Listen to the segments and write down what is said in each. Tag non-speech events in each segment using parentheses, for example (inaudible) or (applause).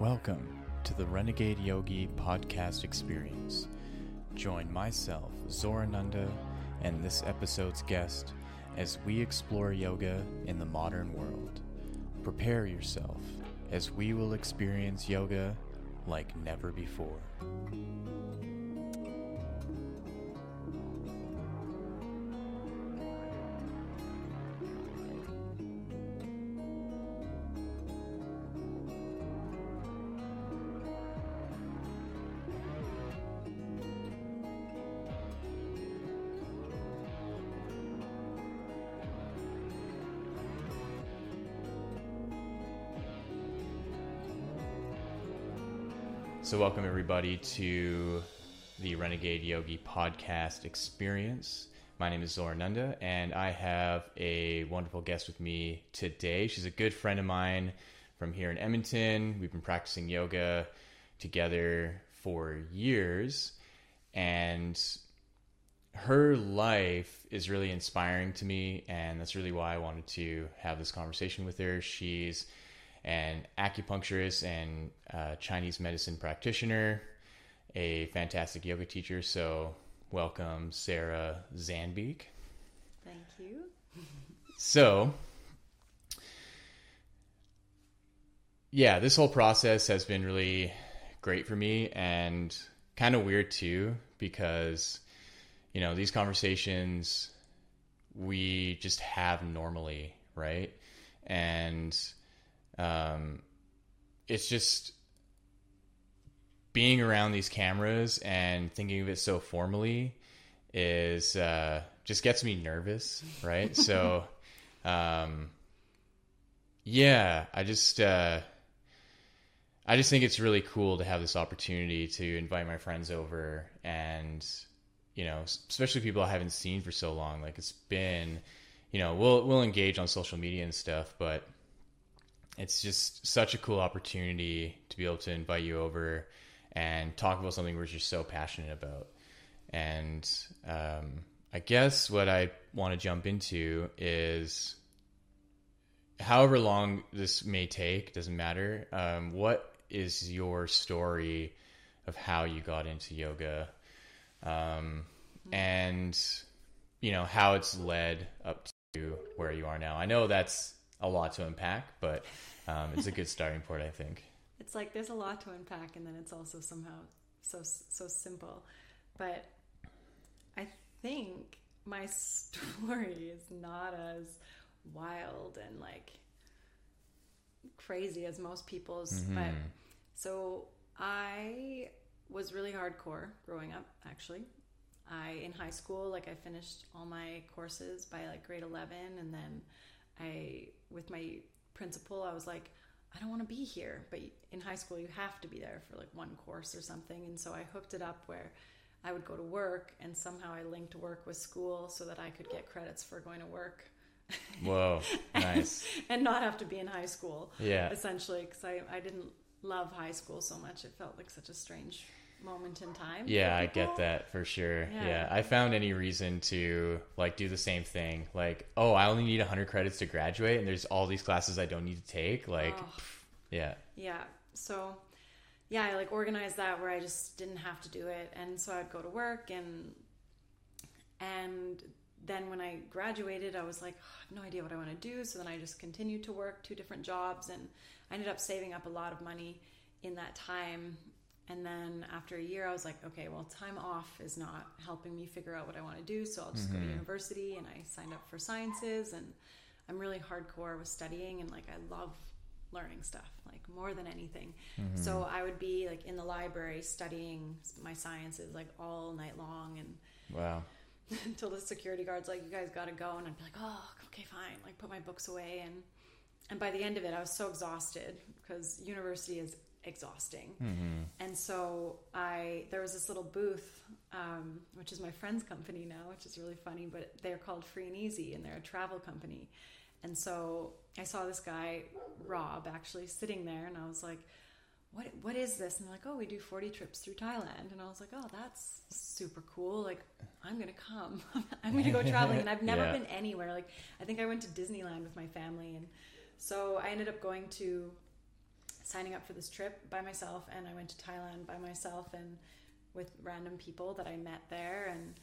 Welcome to the Renegade Yogi podcast experience. Join myself, Zorananda, and this episode's guest as we explore yoga in the modern world. Prepare yourself as we will experience yoga like never before. So, welcome everybody to the Renegade Yogi podcast experience. My name is Zora Zorananda, and I have a wonderful guest with me today. She's a good friend of mine from here in Edmonton. We've been practicing yoga together for years, and her life is really inspiring to me, and that's really why I wanted to have this conversation with her. She's an acupuncturist and uh, Chinese medicine practitioner, a fantastic yoga teacher. So, welcome, Sarah Zandbeek. Thank you. (laughs) so, yeah, this whole process has been really great for me and kind of weird too because, you know, these conversations we just have normally, right? And um, it's just being around these cameras and thinking of it so formally is uh, just gets me nervous, right? so, (laughs) um, yeah, I just uh, I just think it's really cool to have this opportunity to invite my friends over and you know, especially people I haven't seen for so long. Like it's been, you know, we'll we'll engage on social media and stuff, but it's just such a cool opportunity to be able to invite you over and talk about something we're just so passionate about. And um, I guess what I want to jump into is however long this may take, doesn't matter. Um, what is your story of how you got into yoga? Um, and, you know, how it's led up to where you are now. I know that's a lot to unpack, but um, it's a good starting point, I think. (laughs) It's like there's a lot to unpack, and then it's also somehow so so simple. But I think my story (laughs) is not as wild and like crazy as most people's. Mm-hmm. But so I was really hardcore growing up, actually. I in high school, like I finished all my courses by like grade eleven, and then I with my principal, I was like, I don't want to be here. But in high school, you have to be there for like one course or something. And so I hooked it up where I would go to work and somehow I linked work with school so that I could get credits for going to work. Whoa, (laughs) nice. and not have to be in high school. Yeah. Essentially, because I, I didn't love high school so much. It felt like such a strange moment in time. Yeah, I get that for sure. Yeah. yeah. I found any reason to like do the same thing. Like, oh, I only need 100 credits to graduate and there's all these classes I don't need to take. Like, oh. yeah. Yeah. So, yeah, I like organized that where I just didn't have to do it. And so I'd go to work and and then when I graduated, I was like, oh, I have no idea what I want to do. So then I just continued to work two different jobs and I ended up saving up a lot of money in that time and then after a year, I was like, okay, well, time off is not helping me figure out what I want to do. So I'll just mm-hmm. go to mm-hmm. university. And I signed up for sciences. And I'm really hardcore with studying. And like, I love learning stuff, like more than anything. Mm-hmm. So I would be like in the library studying my sciences like all night long. And wow. (laughs) until the security guard's like, you guys got to go. And I'd be like, oh, okay, fine. Like, put my books away. And and by the end of it, I was so exhausted because university is exhausting. Mm-hmm. And so I there was this little booth, um, which is my friend's company now, which is really funny, but they're called Free and Easy, and they're a travel company. And so I saw this guy, Rob, actually sitting there, and I was like, "What? What is this?" And they're like, "Oh, we do forty trips through Thailand." And I was like, "Oh, that's super cool! Like, I'm gonna come. (laughs) I'm gonna go traveling." And I've never yeah. been anywhere. Like, I think I went to Disneyland with my family, and so I ended up going to signing up for this trip by myself and I went to Thailand by myself and with random people that I met there and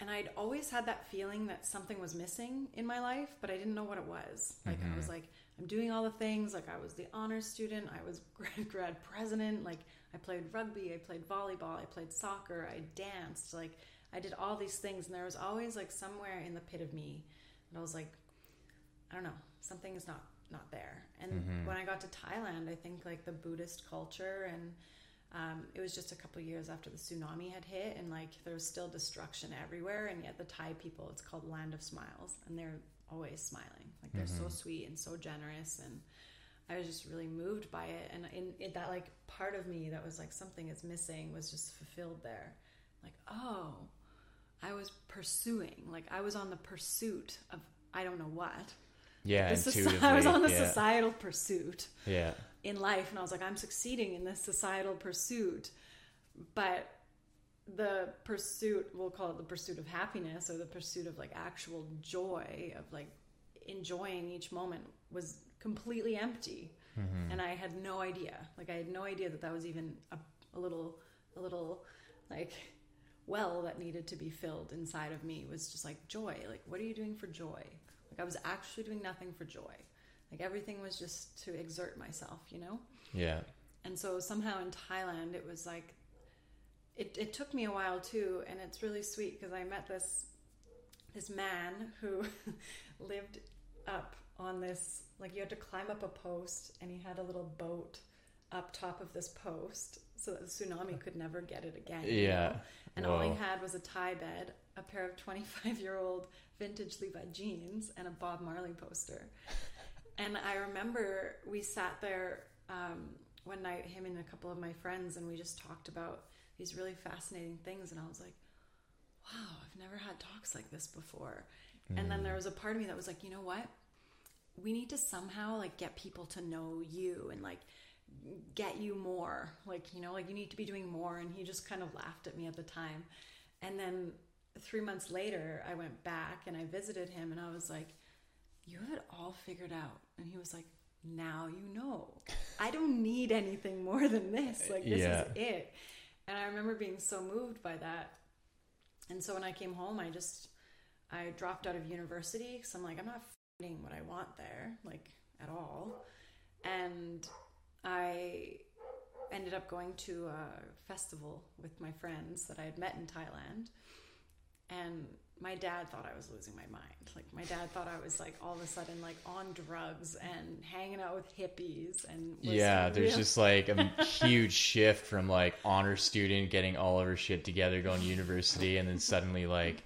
and I'd always had that feeling that something was missing in my life, but I didn't know what it was. Like I was mm-hmm. like, I'm doing all the things. Like I was the honors student, I was (laughs) grad, grad president. Like I played rugby, I played volleyball, I played soccer, I danced. Like I did all these things, and there was always like somewhere in the pit of me, and I was like, I don't know, something is not not there. And when I got to Thailand, I think like the Buddhist culture and um, it was just a couple years after the tsunami had hit, and like there was still destruction everywhere. And yet, the Thai people, it's called Land of Smiles, and they're always smiling. Like they're so sweet and so generous. And I was just really moved by it. And in, in that, like part of me that was like something is missing was just fulfilled there. Like, oh, I was pursuing, like I was on the pursuit of I don't know what. Yeah, soci- (laughs) I was on the yeah. societal pursuit Yeah. in life and I was like I'm succeeding in this societal pursuit. But the pursuit we'll call it the pursuit of happiness or the pursuit of like actual joy of like enjoying each moment was completely empty. Mm-hmm. And I had no idea. Like I had no idea that that was even a, a little a little like well that needed to be filled inside of me was just like joy. Like what are you doing for joy like I was actually doing nothing for joy like everything was just to exert myself you know Yeah. and so somehow in Thailand, it was like, it, it took me a while too, and it's really sweet because I met this this man who (laughs) lived up on this like you had to climb up a post, and he had a little boat up top of this post so that the tsunami uh, could never get it again. you Yeah. know? and all he had was a Thai bed, a pair of twenty five year old vintage Levi jeans, and a Bob Marley poster. And I remember we sat there um, one night, him and a couple of my friends, and we just talked about these really fascinating things. And I was like, wow, I've never had talks like this before. And then there was a part of me that was like, you know what? We need to somehow like get people to know you and like get you more. Like, you know, like you need to be doing more. And he just kind of laughed at me at the time. And then three months later, I went back and I visited him and I was like, you have it all figured out. And he was like, now you know. I don't need anything more than this. Uh, like, this Yeah. is it. And I remember being so moved by that. And so when I came home, I just, I dropped out of university because I'm like, I'm not finding what I want there, like, at all. And I ended up going to a festival with my friends that I had met in Thailand. And my dad thought I was losing my mind. Like my dad thought I was like all of a sudden like on drugs and hanging out with hippies and was Yeah, there's real- just like a huge shift from like honor student getting all of her shit together, going to university, and then suddenly like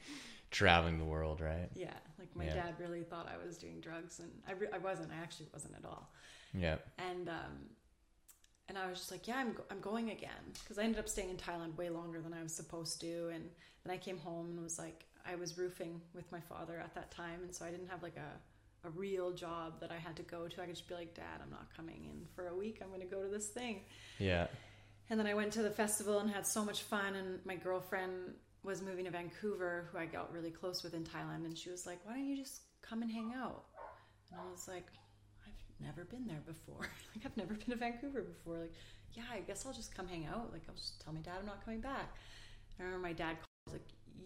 traveling the world, right? yeah. Like my Yeah. dad really thought I was doing drugs and I, re- I wasn't. I actually wasn't at all. Yeah. and um, and I was just like, yeah, I'm go- I'm going again because I ended up staying in Thailand way longer than I was supposed to, and then I came home and was like, I was roofing with my father at that time, and so I didn't have like a a real job that I had to go to. I could just be like, Dad, I'm not coming in for a week. I'm going to go to this thing. Yeah. And then I went to the festival and had so much fun. And my girlfriend was moving to Vancouver, who I got really close with in Thailand. And she was like, Why don't you just come and hang out? And I was like, I've never been there before. (laughs) like, I've never been to Vancouver before. Like, yeah, I guess I'll just come hang out. Like, I'll just tell my dad I'm not coming back. I remember my dad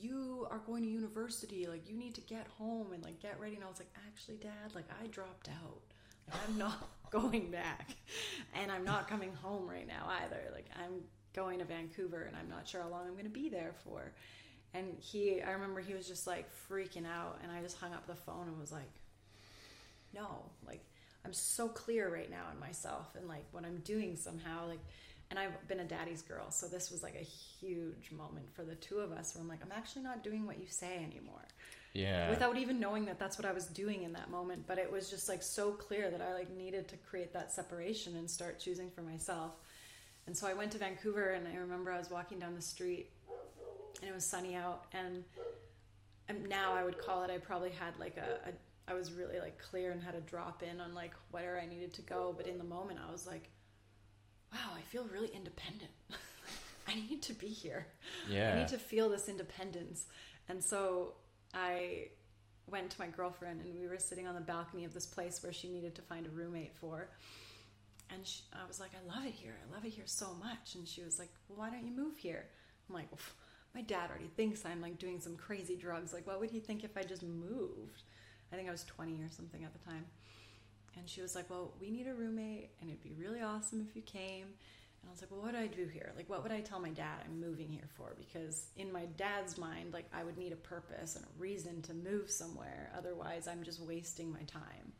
you are going to university. Like, you need to get home and, like, get ready. And I was like, actually, dad, like, I dropped out. I'm not (laughs) going back. And I'm not coming home right now either. Like, I'm going to Vancouver and I'm not sure how long I'm going to be there for. And he, I remember he was just like freaking out. And I just hung up the phone and was like, no, like, I'm so clear right now in myself and like what I'm doing somehow. Like, and I've been a daddy's girl. So this was like a huge moment for the two of us where I'm like, I'm actually not doing what you say anymore Yeah. without even knowing that that's what I was doing in that moment. But it was just like so clear that I like needed to create that separation and start choosing for myself. And so I went to Vancouver and I remember I was walking down the street and it was sunny out and, and now I would call it I probably had like a, a I was really like clear and had a drop in on like where I needed to go. But in the moment I was like, wow, I feel really independent. (laughs) I need to be here. Yeah. I need to feel this independence. And so I went to my girlfriend and we were sitting on the balcony of this place where she needed to find a roommate for. and she, I was like, I love it here. I love it here so much. And she was like, well, why don't you move here? I'm like, my dad already thinks I'm like doing some crazy drugs. Like, what would he think if I just moved? I think I was 20 or something at the time. And she was like, well, we need a roommate and it'd be really awesome if you came. And I was like, well, what do I do here? Like, what would I tell my dad I'm moving here for? Because in my dad's mind, like, I would need a purpose and a reason to move somewhere. Otherwise, I'm just wasting my time,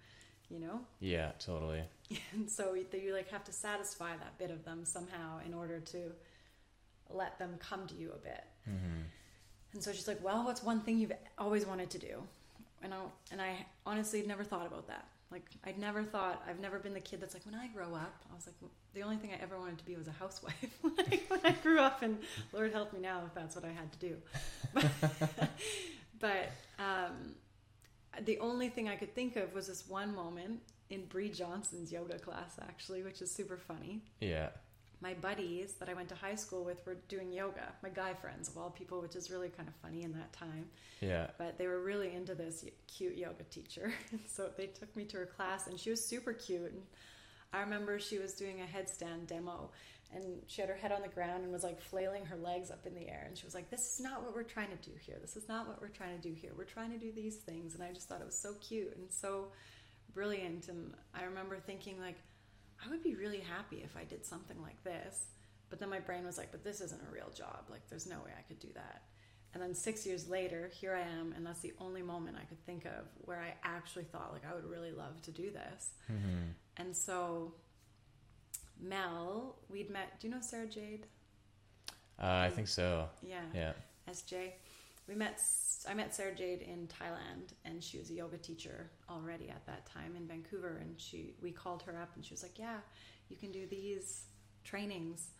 you know? Yeah, totally. (laughs) And so you like have to satisfy that bit of them somehow in order to let them come to you a bit. Mm-hmm. And so she's like, well, what's one thing you've always wanted to do? And I, and I honestly never thought about that. Like I'd never thought I've never been the kid that's like when I grow up I was like the only thing I ever wanted to be was a housewife. (laughs) Like, when I grew up and Lord help me now if that's what I had to do. But, (laughs) but um, the only thing I could think of was this one moment in Bree Johnson's yoga class actually which is super funny. Yeah. My buddies that I went to high school with were doing yoga my guy friends of all people which is really kind of funny in that time Yeah. but they were really into this cute yoga teacher. (laughs) so they took me to her class, and she was super cute. And I remember she was doing a headstand demo, and she had her head on the ground and was like flailing her legs up in the air. And she was like, This is not what we're trying to do here. This is not what we're trying to do here. We're trying to do these things. And I just thought it was so cute and so brilliant. And I remember thinking, like, I would be really happy if I did something like this. But then my brain was like, But this isn't a real job. Like, there's no way I could do that. And then six years later, here I am, and that's the only moment I could think of where I actually thought, like, I would really love to do this. Mm-hmm. And so, Mel, we'd met. Do you know Sarah Jade? Uh, I think so. Yeah, Yeah. SJ. We met. I met Sarah Jade in Thailand, and she was a yoga teacher already at that time in Vancouver. And she, we called her up, and she was like, "Yeah, you can do these trainings."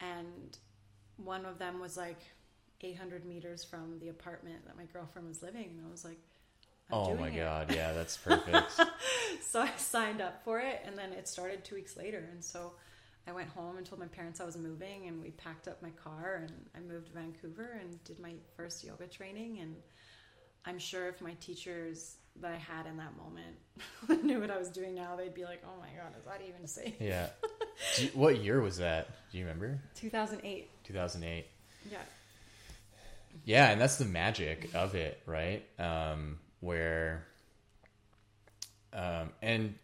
And one of them was like 800 meters from the apartment that my girlfriend was living, and I was like, Oh my it. god. Yeah, that's (laughs) perfect. so I signed up for it, and then it started two weeks later. And so I went home and told my parents I was moving, and we packed up my car and I moved to Vancouver and did my first yoga training. And I'm sure if my teachers that I had in that moment (laughs) knew what I was doing now, they'd be like, "Oh my god, is that even safe?" yeah. (laughs) You- what year was that? Do you remember? 2008. 2008. Yeah. Yeah, and that's the magic of it, right? Um, where, um, and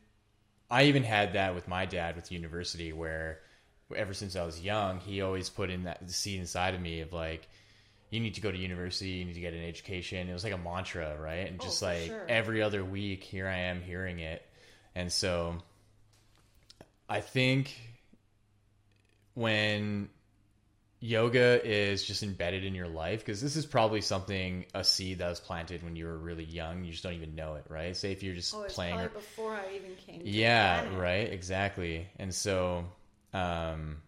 I even had that with my dad with university, where ever since I was young, he always put in that seed inside of me of like, you need to go to university, you need to get an education. It was like a mantra, right? And Oh, just for like sure. every other week, here I am hearing it, and so I think when yoga is just embedded in your life? Because this is probably something a seed that was planted when you were really young. You just don't even know it right? Say if you're just Oh, it's playing or- before I even came. Yeah right? Exactly. And so um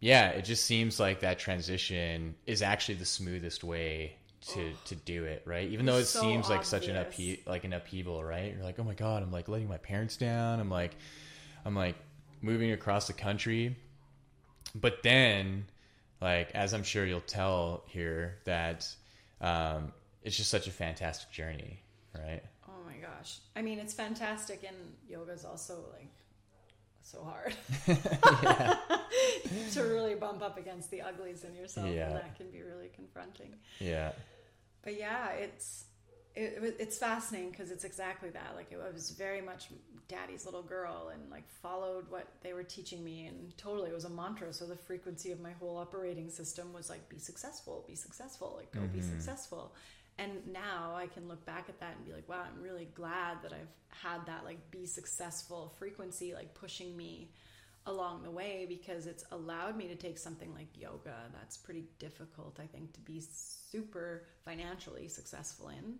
yeah it just seems like that transition is actually the smoothest way to to do it right? Even though it so seems like such an obvious. uphe- like an upheaval right? You're like oh my god i'm like letting my parents down. I'm like i'm like moving across the country. But then like as i'm sure you'll tell here that um it's just such a fantastic journey right Oh my gosh. I mean, it's fantastic, and yoga's also like so hard (laughs) (laughs) to really bump up against the uglies in yourself, Yeah. and that can be really confronting. yeah But yeah, it's it, it, it's fascinating because it's exactly that. Like it was very much daddy's little girl, and like followed what they were teaching me, and totally it was a mantra. So the frequency of my whole operating system was like, be successful, be successful, like go be mm-hmm. successful. And now I can look back at that and be like, wow, I'm really glad that I've had that like be successful frequency like pushing me along the way because it's allowed me to take something like yoga that's pretty difficult, I think, to be super financially successful in,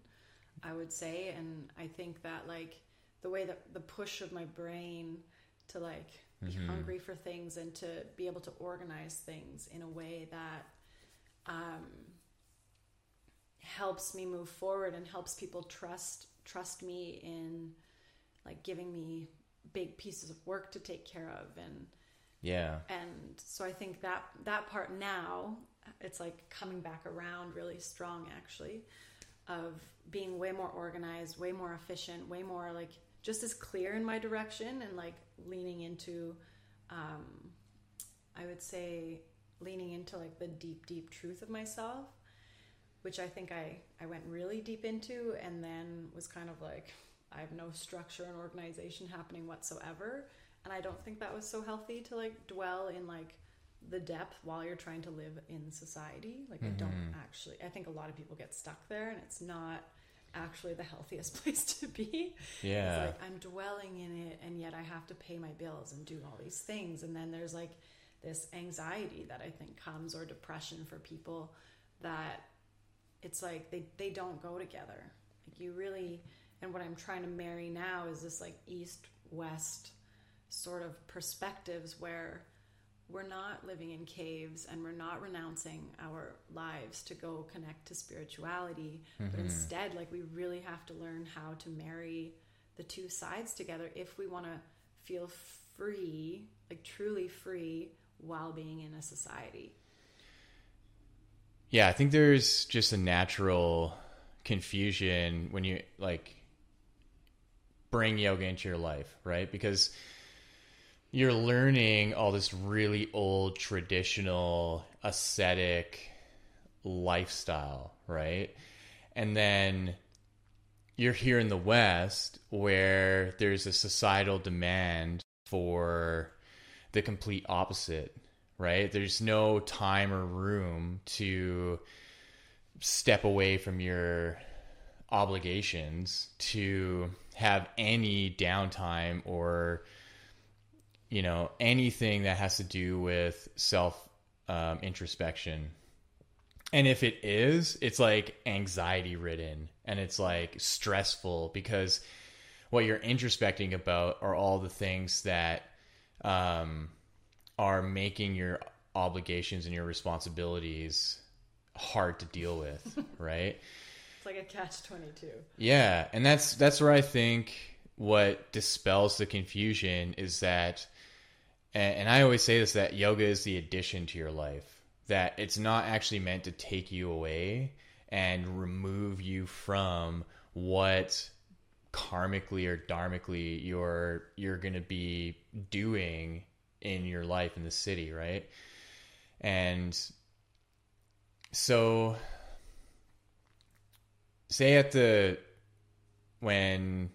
I would say. And I think that like the way that the push of my brain to like be hungry for things and to be able to organize things in a way that um, helps me move forward and helps people trust trust me in like giving me big pieces of work to take care of and yeah and so i think that that part now it's like coming back around really strong actually of being way more organized way more efficient way more like just as clear in my direction and like leaning into um, I would say leaning into like the deep, deep truth of myself, which I think I, I went really deep into and then was kind of like, I have no structure and organization happening whatsoever. And I don't think that was so healthy to like dwell in like the depth while you're trying to live in society. Like, I don't mm-hmm. actually, I think a lot of people get stuck there and it's not actually the healthiest (laughs) place to be. Yeah. Like I'm dwelling in it and yet I have to pay my bills and do all these things. And then there's like this anxiety that I think comes or depression for people that it's like they, they don't go together. Like you really and what I'm trying to marry now is this like east west sort of perspectives where we're not living in caves and we're not renouncing our lives to go connect to spirituality but mm-hmm. instead like we really have to learn how to marry the two sides together if we want to feel free like truly free while being in a society Yeah, I think there's just a natural confusion when you like bring yoga into your life, right? Because you're learning all this really old traditional ascetic lifestyle, right? And then you're here in the West where there's a societal demand for the complete opposite, right? There's no time or room to step away from your obligations to have any downtime or you know anything that has to do with self um, introspection. And if it is it's like anxiety ridden and it's like stressful because what you're introspecting about are all the things that um, are making your obligations and your responsibilities hard to deal with (laughs) right? It's like a catch 22 yeah, and that's that's where I think what dispels the confusion is that, and, and I always say this that yoga is the addition to your life. That it's not actually meant to take you away and remove you from what karmically or dharmically you're you're gonna be doing in your life in the city, right? And so say at the when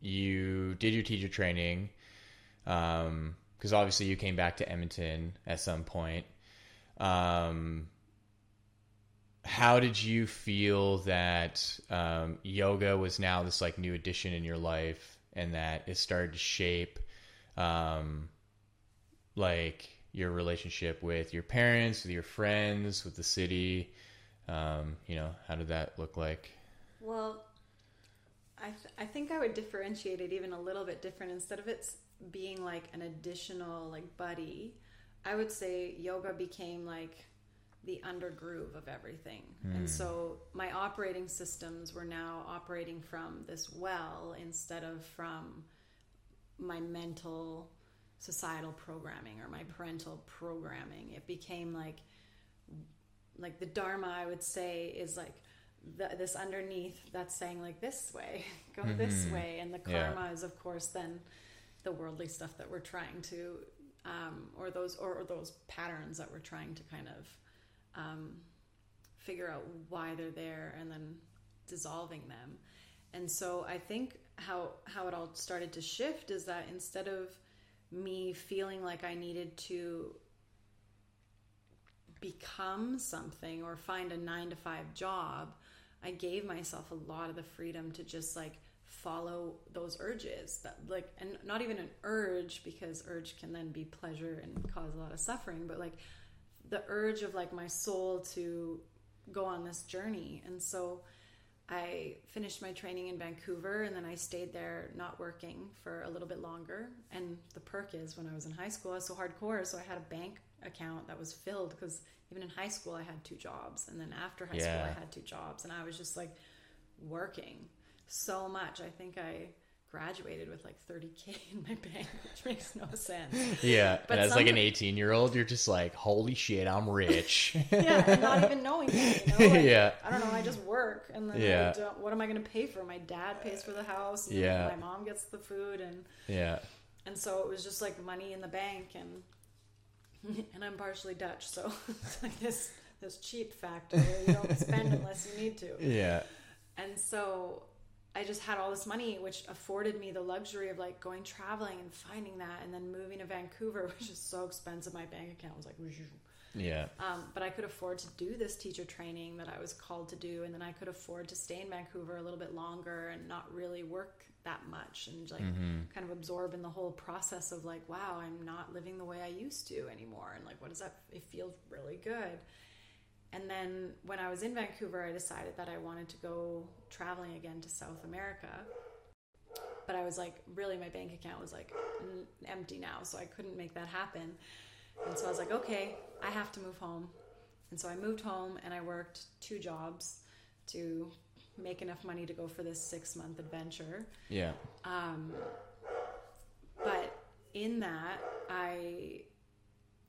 you did your teacher training um because obviously you came back to edmonton at some point. Um how did you feel that um, yoga was now this like new addition in your life and that it started to shape um, like your relationship with your parents with your friends with the city? Um, you know how did that look like? Well, I, th- I think I would differentiate it even a little bit different. Instead of it being like an additional like buddy, I would say yoga became like the undergroove of everything. And hmm. so my operating systems were now operating from this well instead of from my mental societal programming or my parental programming. It became like like the dharma i would say is like the, this underneath that's saying like this way (laughs) go this mm-hmm. way and the Yeah. karma is of course then the worldly stuff that we're trying to um, or those or, or those patterns that we're trying to kind of um, figure out why they're there and then dissolving them. And so i think how how it all started to shift is that instead of me feeling like i needed to become something or find a nine to five job, I gave myself a lot of the freedom to just like follow those urges that like and not even an urge because urge can then be pleasure and cause a lot of suffering but like the urge of like my soul to go on this journey and so I finished my training in Vancouver and then I stayed there not working for a little bit longer. And the perk is when I was in high school, I was so hardcore. So I had a bank account that was filled because even in high school, I had two jobs. And then after high school, I had two jobs. And I was just like working so much. I think I graduated with like 30K in my (laughs) bank, which makes no sense. Yeah, But and as like an 18 year old, you're just like, holy shit, I'm rich. (laughs) yeah, and not even knowing that, you know? (laughs) Like, Yeah. I don't know. I just work, and then Yeah. I don't, what am I going to pay for? My dad pays for the house. And Yeah. my mom gets the food, and yeah, and so it was just like money in the bank and and I'm partially Dutch, so it's like this this cheap factor where you don't spend unless you need to. Yeah. And so I just had all this money, which afforded me the luxury of like going traveling and finding that, and then moving to Vancouver, (laughs) which is so expensive. My bank account was like, yeah. um, but I could afford to do this teacher training that I was called to do, and then I could afford to stay in Vancouver a little bit longer and not really work that much and like Mm-hmm. kind of absorb in the whole process of like, wow, I'm not living the way I used to anymore, and like, what does that? It feels really good. And then when I was in Vancouver, I decided that I wanted to go traveling again to South America. But I was like, really, my bank account was like empty now, so I couldn't make that happen. And so I was like, okay, I have to move home. And so I moved home and I worked two jobs to make enough money to go for this six month adventure. Yeah. Um, but in that, I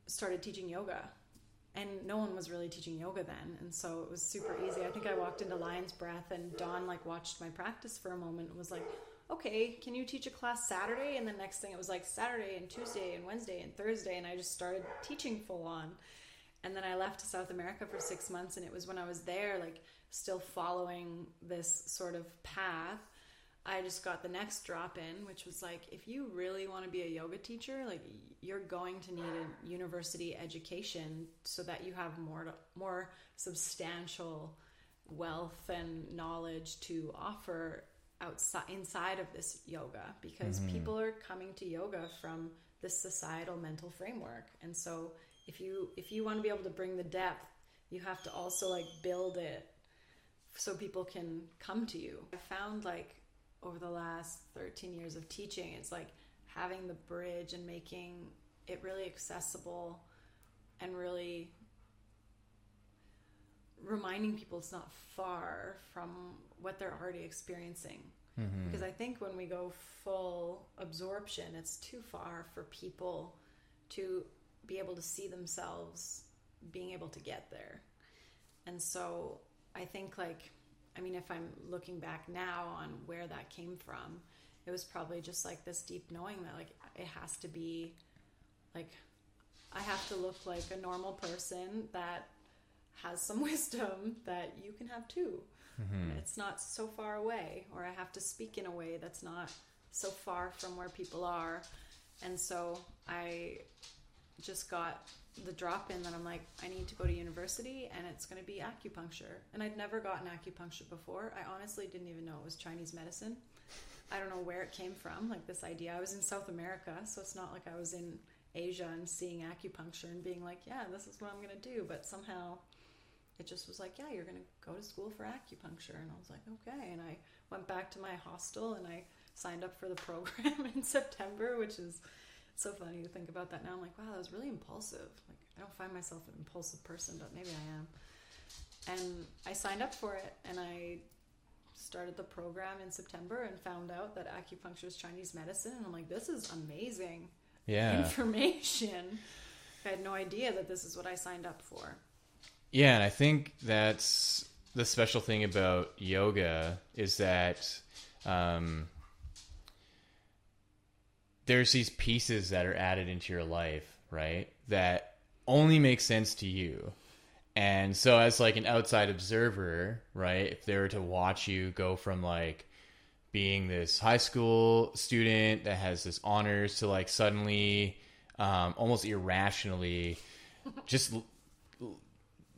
started teaching yoga. And no one was really teaching yoga then. And so it was super easy. I think I walked into Lion's Breath and Dawn like watched my practice for a moment and was like, okay, can you teach a class Saturday? And the next thing it was like Saturday and Tuesday and Wednesday and Thursday. And I just started teaching full on. And then I left to South America for six months. And it was when I was there, like still following this sort of path. I just got the next drop in, which was like, if you really want to be a yoga teacher, like you're going to need a university education so that you have more more substantial wealth and knowledge to offer outside inside of this yoga because mm-hmm. people are coming to yoga from this societal mental framework. And so if you if you want to be able to bring the depth you have to also like build it so people can come to you. I found like over the last 13 years of teaching it's like having the bridge and making it really accessible and really reminding people it's not far from what they're already experiencing. Mm-hmm. Because I think when we go full absorption, it's too far for people to be able to see themselves being able to get there. And so I think, like, I mean, if I'm looking back now on where that came from, it was probably just like this deep knowing that, like, it has to be like, I have to look like a normal person that has some (laughs) wisdom that you can have too. Mm-hmm. It's not so far away, or I have to speak in a way that's not so far from where people are. And so I just got the drop in that I'm like, I need to go to university and it's going to be acupuncture. And I'd never gotten acupuncture before. I honestly didn't even know it was Chinese medicine. I don't know where it came from, like this idea. I was in South America, so it's not like I was in Asia and seeing acupuncture and being like, yeah, this is what I'm going to do. But somehow it just was like, yeah, you're going to go to school for acupuncture. And I was like, okay. And I went back to my hostel and I signed up for the program (laughs) in September, which is so funny to think about that now. I'm like, wow, that was really impulsive. Like, I don't find myself an impulsive person, but maybe I am. And I signed up for it and I started the program in September and found out that acupuncture is Chinese medicine. And I'm like, this is amazing Yeah. information. I had no idea that this is what I signed up for. Yeah, and I think that's the special thing about yoga is that um, there's these pieces that are added into your life, right? That only make sense to you. And so as like an outside observer, right, if they were to watch you go from like being this high school student that has this honors to like suddenly um, almost irrationally just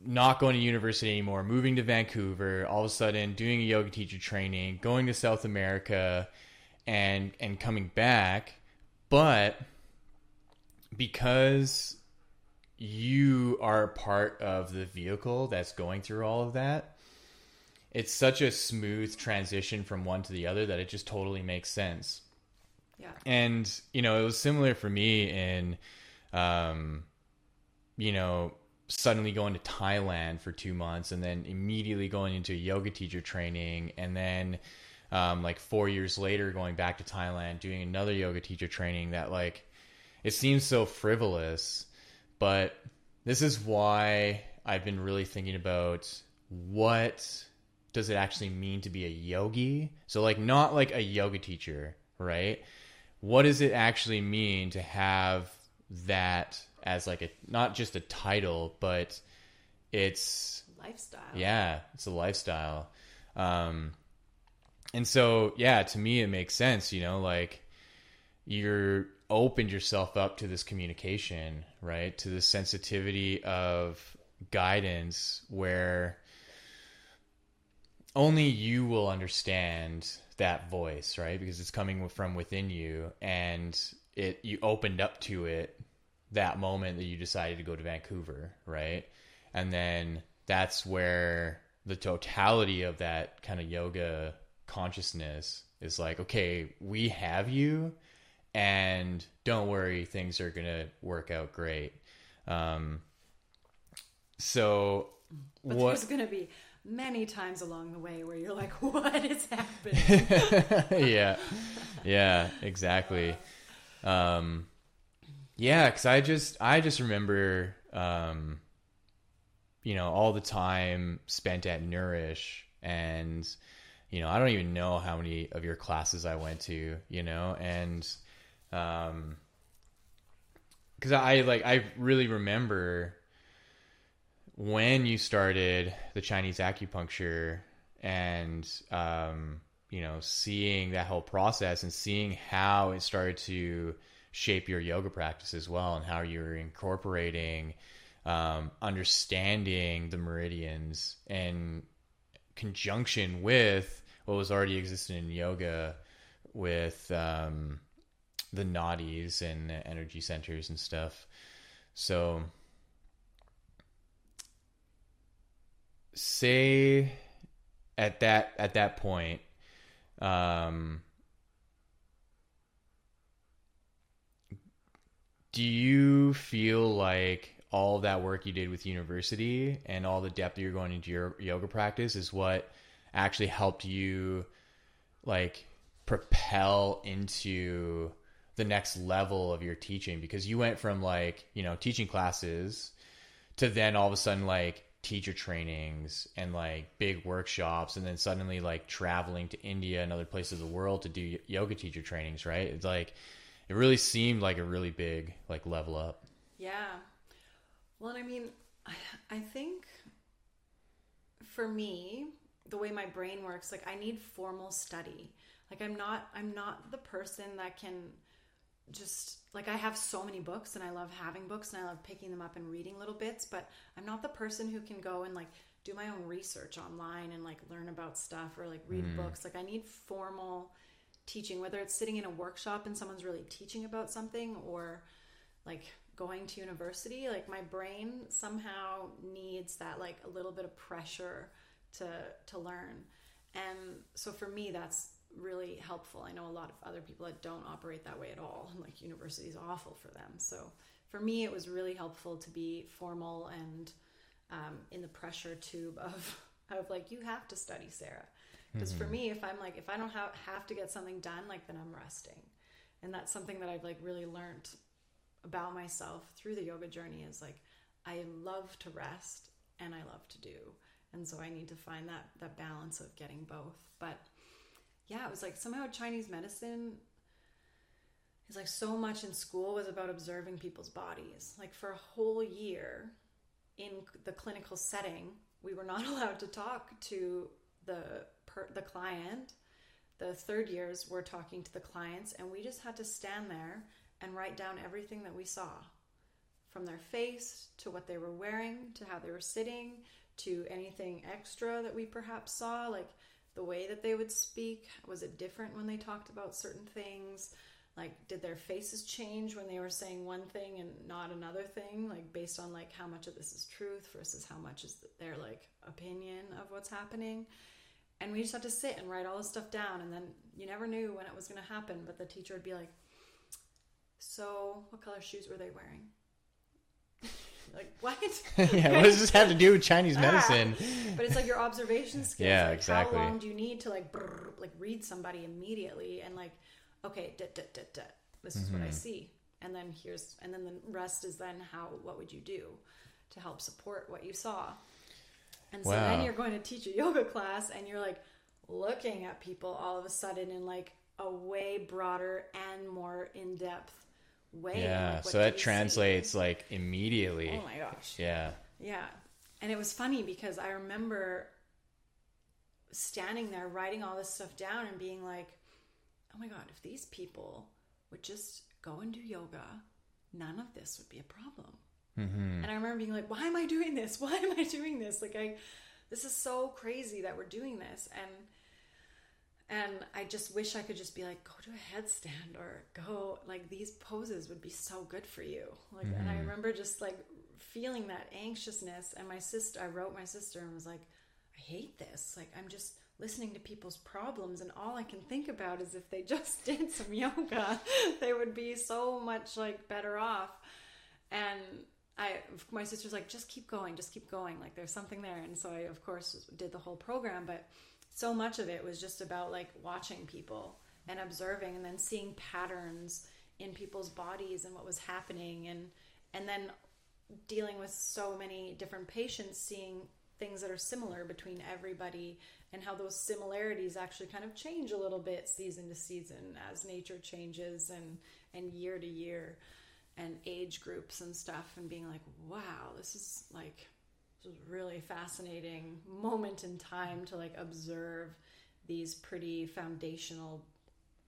not going to university anymore, moving to Vancouver, all of a sudden doing a yoga teacher training, going to South America and and coming back, but because you are part of the vehicle that's going through all of that, it's such a smooth transition from one to the other that it just totally makes sense. Yeah. And you know, it was similar for me in, um, you know, suddenly going to Thailand for two months and then immediately going into yoga teacher training, and then um, like four years later going back to Thailand doing another yoga teacher training. That like, it seems so frivolous, but this is why I've been really thinking about what does it actually mean to be a yogi. So like, not like a yoga teacher, right? what does it actually mean to have that as like a not just a title, but it's Lifestyle. yeah, it's a lifestyle. Um, and so, yeah, to me, it makes sense, you know, like you're opened yourself up to this communication, right? To the sensitivity of guidance where only you will understand that voice, right? Because it's coming from within you and it, you opened up to it that moment that you decided to go to Vancouver, right? And then that's where the totality of that kind of yoga consciousness is like, okay, we have you, and don't worry, things are gonna work out great. Um, so But what? there's gonna be many times along the way where you're like, (laughs) what is happening? (laughs) yeah, yeah, exactly. Um, yeah, because I just I just remember, um, you know, all the time spent at Nourish, and you know, I don't even know how many of your classes I went to, you know, and um, because I like I really remember when you started the Chinese acupuncture and um, you know seeing that whole process and seeing how it started to shape your yoga practice as well and how you're incorporating um, understanding the meridians in conjunction with what was already existing in yoga with um, the nadis and energy centers and stuff. So say at that at that point um do you feel like all that work you did with university and all the depth you're going into your yoga practice is what actually helped you like propel into the next level of your teaching because you went from like you know teaching classes to then all of a sudden like teacher trainings and like big workshops and then suddenly like traveling to India and other places of the world to do yoga teacher trainings right it's like it really seemed like a really big like level up Yeah. Well, and I mean, I, I think for me, the way my brain works, like I need formal study. Like I'm not, I'm not the person that can just like I have so many books and I love having books and I love picking them up and reading little bits, but I'm not the person who can go and like do my own research online and like learn about stuff or like read hmm. books. Like I need formal teaching, whether it's sitting in a workshop and someone's really teaching about something or like going to university like my brain somehow needs that like a little bit of pressure to to learn. And so for me that's really helpful. I know a lot of other people that don't operate that way at all like university is awful for them. So for me it was really helpful to be formal and um, in the pressure tube of (laughs) of like you have to study sarah. Because for me if i'm like if i don't have, have to get something done like then i'm resting. And that's something that i've like really learned about myself through the yoga journey is like I love to rest and I love to do. And so I need to find that that balance of getting both. But yeah, it was like somehow Chinese medicine is like so much in school was about observing people's bodies. Like for a whole year in the clinical setting, we were not (laughs) allowed to talk to the per, the client. The third years were talking to the clients and we just had to stand there and write down everything that we saw from their face to what they were wearing to how they were sitting to anything extra that we perhaps saw like the way that they would speak? Was it different when they talked about certain things? Like did their faces change when they were saying one thing and not another thing? Like based on like how much of this is truth versus how much is their like opinion of what's happening? And we just had to sit and write all this stuff down and then you never knew when it was going to happen but the teacher would be like so, what color shoes were they wearing? Like what? (laughs) (laughs) yeah what does this have to do with chinese Ah. medicine but it's like your observation (laughs) skills. Yeah, like, exactly. How long do you need to like brrr, like read somebody immediately and like, okay, da, da, da, this is Mm-hmm. what I see, and then here's and then the rest is then how what would you do to help support what you saw, and so then you're going to teach a yoga class and you're like looking at people all of a sudden in like a way broader and more in depth way. Yeah. Like, so that see? translates like immediately. Oh my gosh. Yeah. Yeah. And it was funny because I remember standing there writing all this stuff down and being like, oh my God, if these people would just go and do yoga, none of this would be a problem. Mm-hmm. And I remember being like, why am I doing this? Why am I doing this? Like, I, this is so crazy that we're doing this. And, and I just wish I could just be like, go to a headstand or go, like, these poses would be so good for you. Like, and I mm-hmm. remember just like feeling that anxiousness. And my sister, I wrote my sister and was like, I hate this. Like, I'm just listening to people's problems, and all I can think about is if they (laughs) just did some yoga, (laughs) they would be so much like better off. And I, my sister's like, just keep going, just keep going. Like, there's something there. And so I, of course, did the whole program, but so much of it was just about like watching people and observing and then seeing patterns in people's bodies and what was happening and and then dealing with so many different patients seeing things that are similar between everybody and how those similarities actually kind of change a little bit season to season as nature changes and and year to year and age groups and stuff and being like wow this is like this really fascinating moment in time to like observe these pretty foundational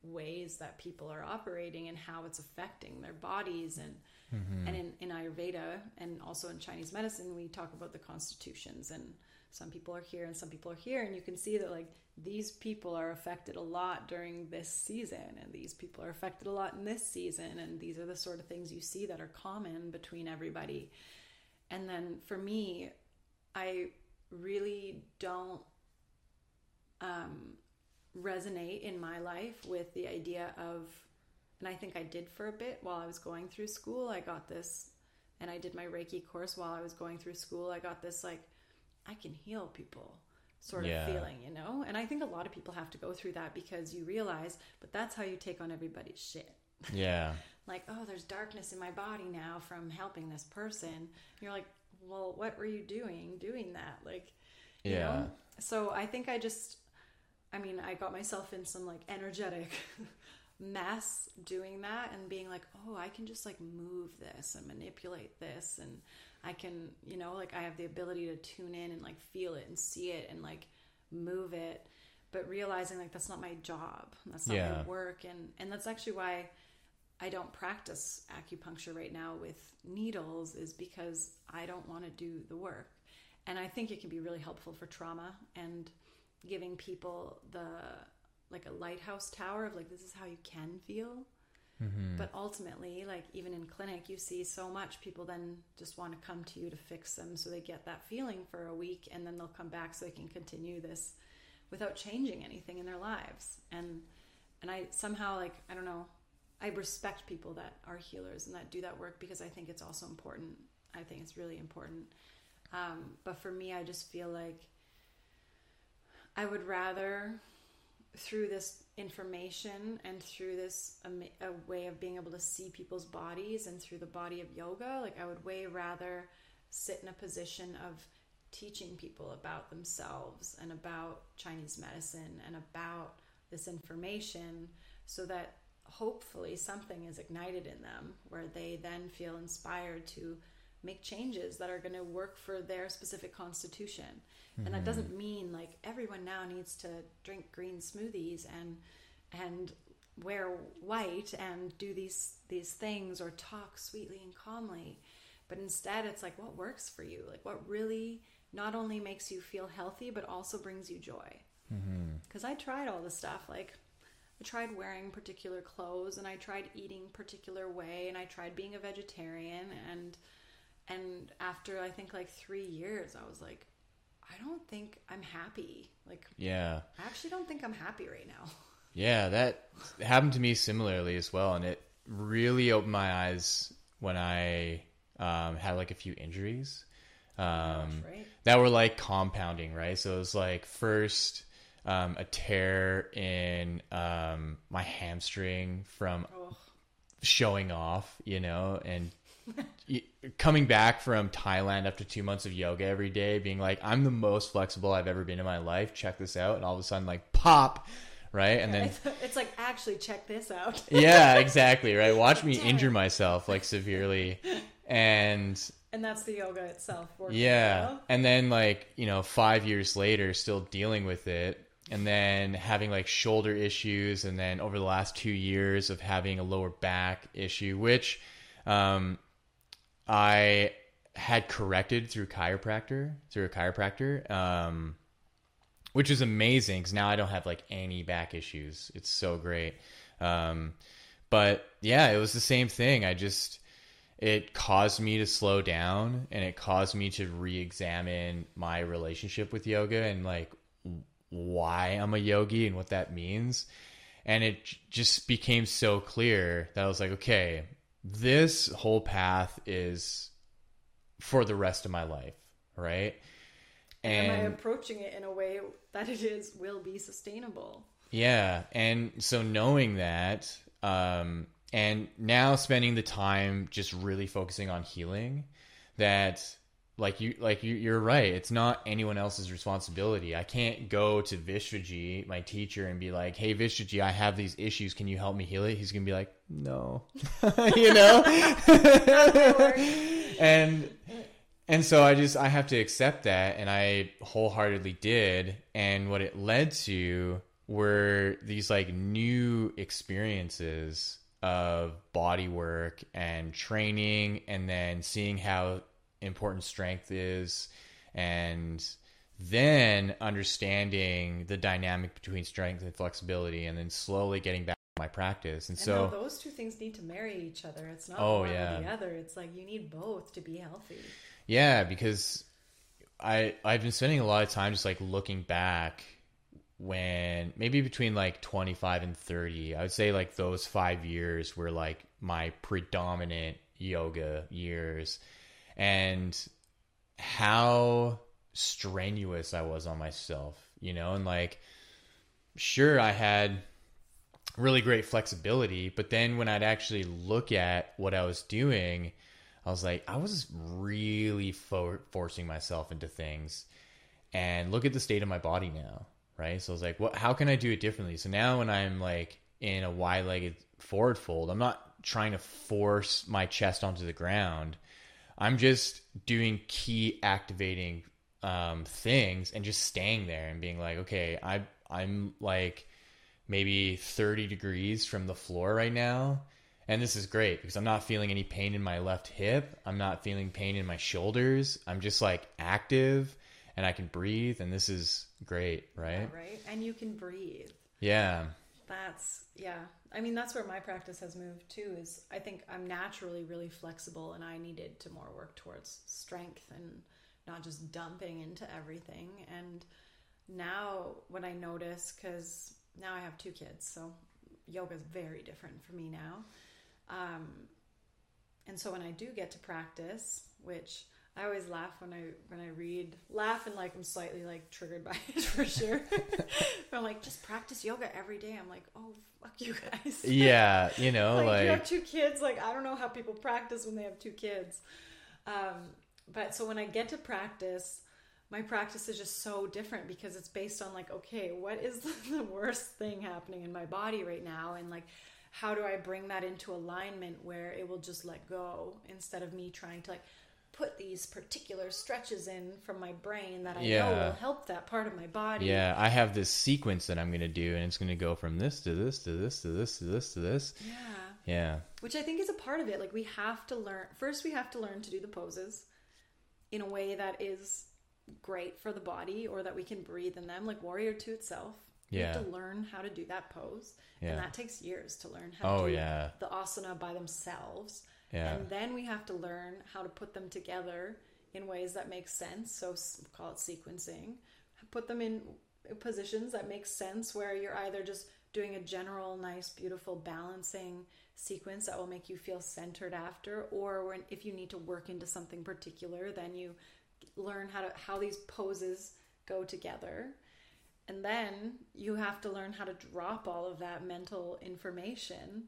ways that people are operating and how it's affecting their bodies and mm-hmm. and in, in ayurveda and also in chinese medicine we talk about the constitutions and some people are here and some people are here. And you can see that like these people are affected a lot during this season and these people are affected a lot in this season. And these are the sort of things you see that are common between everybody. And then for me i really don't um, resonate in my life with the idea of and i think i did for a bit while i was going through school i got this and i did my reiki course while i was going through school i got this like i can heal people sort of feeling you know and i think a lot of people have to go through that because you realize but that's how you take on everybody's shit Yeah. (laughs) like, oh, there's darkness in my body now from helping this person. And you're like, well, what were you doing doing that? Like, you Yeah. know? So I think I just, I mean, I got myself in some like energetic (laughs) mess doing that and being like, oh, I can just like move this and manipulate this. And I can, you know, like I have the ability to tune in and like feel it and see it and like move it. But realizing like that's not my job. That's not Yeah. my work. And, and that's actually why I don't practice acupuncture right now with needles is because I don't want to do the work. And I think it can be really helpful for trauma and giving people the like a lighthouse tower of like this is how you can feel. Mm-hmm. But ultimately, like even in clinic, you see so much people then just want to come to you to fix them so they get that feeling for a week and then they'll come back so they can continue this without changing anything in their lives. And and I somehow like I don't know, I respect people that are healers and that do that work because I think it's also important. I think it's really important. Um, but for me, I just feel like I would rather, through this information and through this a way of being able to see people's bodies and through the body of yoga, like I would way rather sit in a position of teaching people about themselves and about Chinese medicine and about this information so that hopefully something is ignited in them where they then feel inspired to make changes that are going to work for their specific constitution. And that mm-hmm. doesn't mean like everyone now needs to drink green smoothies and and wear white and do these these things or talk sweetly and calmly. But instead it's like what works for you? Like what really not only makes you feel healthy but also brings you joy. Mm-hmm. Cuz I tried all the stuff like I tried wearing particular clothes and I tried eating particular way and I tried being a vegetarian and and after I think like 3 years I was like I don't think I'm happy. Like Yeah. I actually don't think I'm happy right now. (laughs) Yeah, that happened to me similarly as well, and it really opened my eyes when I um, had like a few injuries um, right? that were like compounding, right? So it was like first um, a tear in um, my hamstring from Oh, showing off, you know, and coming back from Thailand after two months of yoga every day, being like, I'm the most flexible I've ever been in my life. Check this out. And all of a sudden, like, pop right? And then it's like actually check this out. (laughs) yeah, exactly, right? (laughs) Watch me Damn. injure myself like severely. And And that's the yoga itself. Working, yeah. And then like, you know, 5 years later still dealing with it and then having like shoulder issues and then over the last 2 years of having a lower back issue which um I had corrected through chiropractor, through a chiropractor. Um which is amazing because now I don't have like any back issues. It's so great. Um, but yeah, it was the same thing. I just it caused me to slow down and it caused me to re-examine my relationship with yoga and like why I'm a yogi and what that means. And it just became so clear that I was like, okay, this whole path is for the rest of my life, right? Am I approaching it in a way that it is will be sustainable? Yeah, and so knowing that, um, and now spending the time just really focusing on healing, that like you like you you're right. It's not anyone else's responsibility. I can't go to Vishwaji, my teacher, and be like, "Hey, Vishwaji, I have these issues. Can you help me heal it?" He's gonna be like, "No," (laughs) you know. (laughs) (laughs) and and so I just I have to accept that, and I wholeheartedly did. And what it led to were these like new experiences of body work and training, and then seeing how important strength is, and then understanding the dynamic between strength and flexibility, and then slowly getting back to my practice. And, And so those two things need to marry each other. It's not Oh, one yeah. or the other. It's like you need both to be healthy. Yeah, because I I've been spending a lot of time just like looking back when maybe between like 25 and 30. I would say like those 5 years were like my predominant yoga years and how strenuous I was on myself, you know, and like sure I had really great flexibility, but then when I'd actually look at what I was doing, I was like, I was really for- forcing myself into things. And look at the state of my body now, right? So I was like, what? How can I do it differently? So now when I'm like in a wide-legged forward fold, I'm not trying to force my chest onto the ground. I'm just doing key activating um, things and just staying there and being like, okay, I I'm like maybe 30 degrees from the floor right now. And this is great because I'm not feeling any pain in my left hip. I'm not feeling pain in my shoulders. I'm just like active and I can breathe. And this is great, right? Right? And you can breathe. Yeah. That's yeah. I mean, that's where my practice has moved too. Is I think I'm naturally really flexible, and I needed to more work towards strength and not just dumping into everything. And now, when I notice, because now I have two kids, so yoga is very different for me now. Um, and so when I do get to practice, which I always laugh when I when I read, laugh and like I'm slightly like triggered by (laughs) it for sure. (laughs) I'm like, just practice yoga every day. I'm like, oh fuck you guys. (laughs) Yeah. You know, like, like, you have two kids. Like I don't know how people practice when they have two kids. Um, but so when I get to practice, my practice is just so different because it's based on like, okay, what is the worst thing happening in my body right now, and like. How do I bring that into alignment where it will just let go instead of me trying to like put these particular stretches in from my brain that I know will help that part of my body. yeah, I have this sequence that I'm going to do and it's going to go from this to this to this to this to this to this. Yeah. Yeah. Which I think is a part of it. Like we have to learn first we have to learn to do the poses in a way that is great for the body or that we can breathe in them, like Warrior Two itself. You have Yeah. to learn how to do that pose. Yeah. And that takes years to learn how Oh, to do yeah. the asana by themselves. Yeah. And then we have to learn how to put them together in ways that make sense. So call it sequencing. Put them in positions that make sense where you're either just doing a general, nice, beautiful balancing sequence that will make you feel centered after, or when if you need to work into something particular, then you learn how to how these poses go together. And then you have to learn how to drop all of that mental information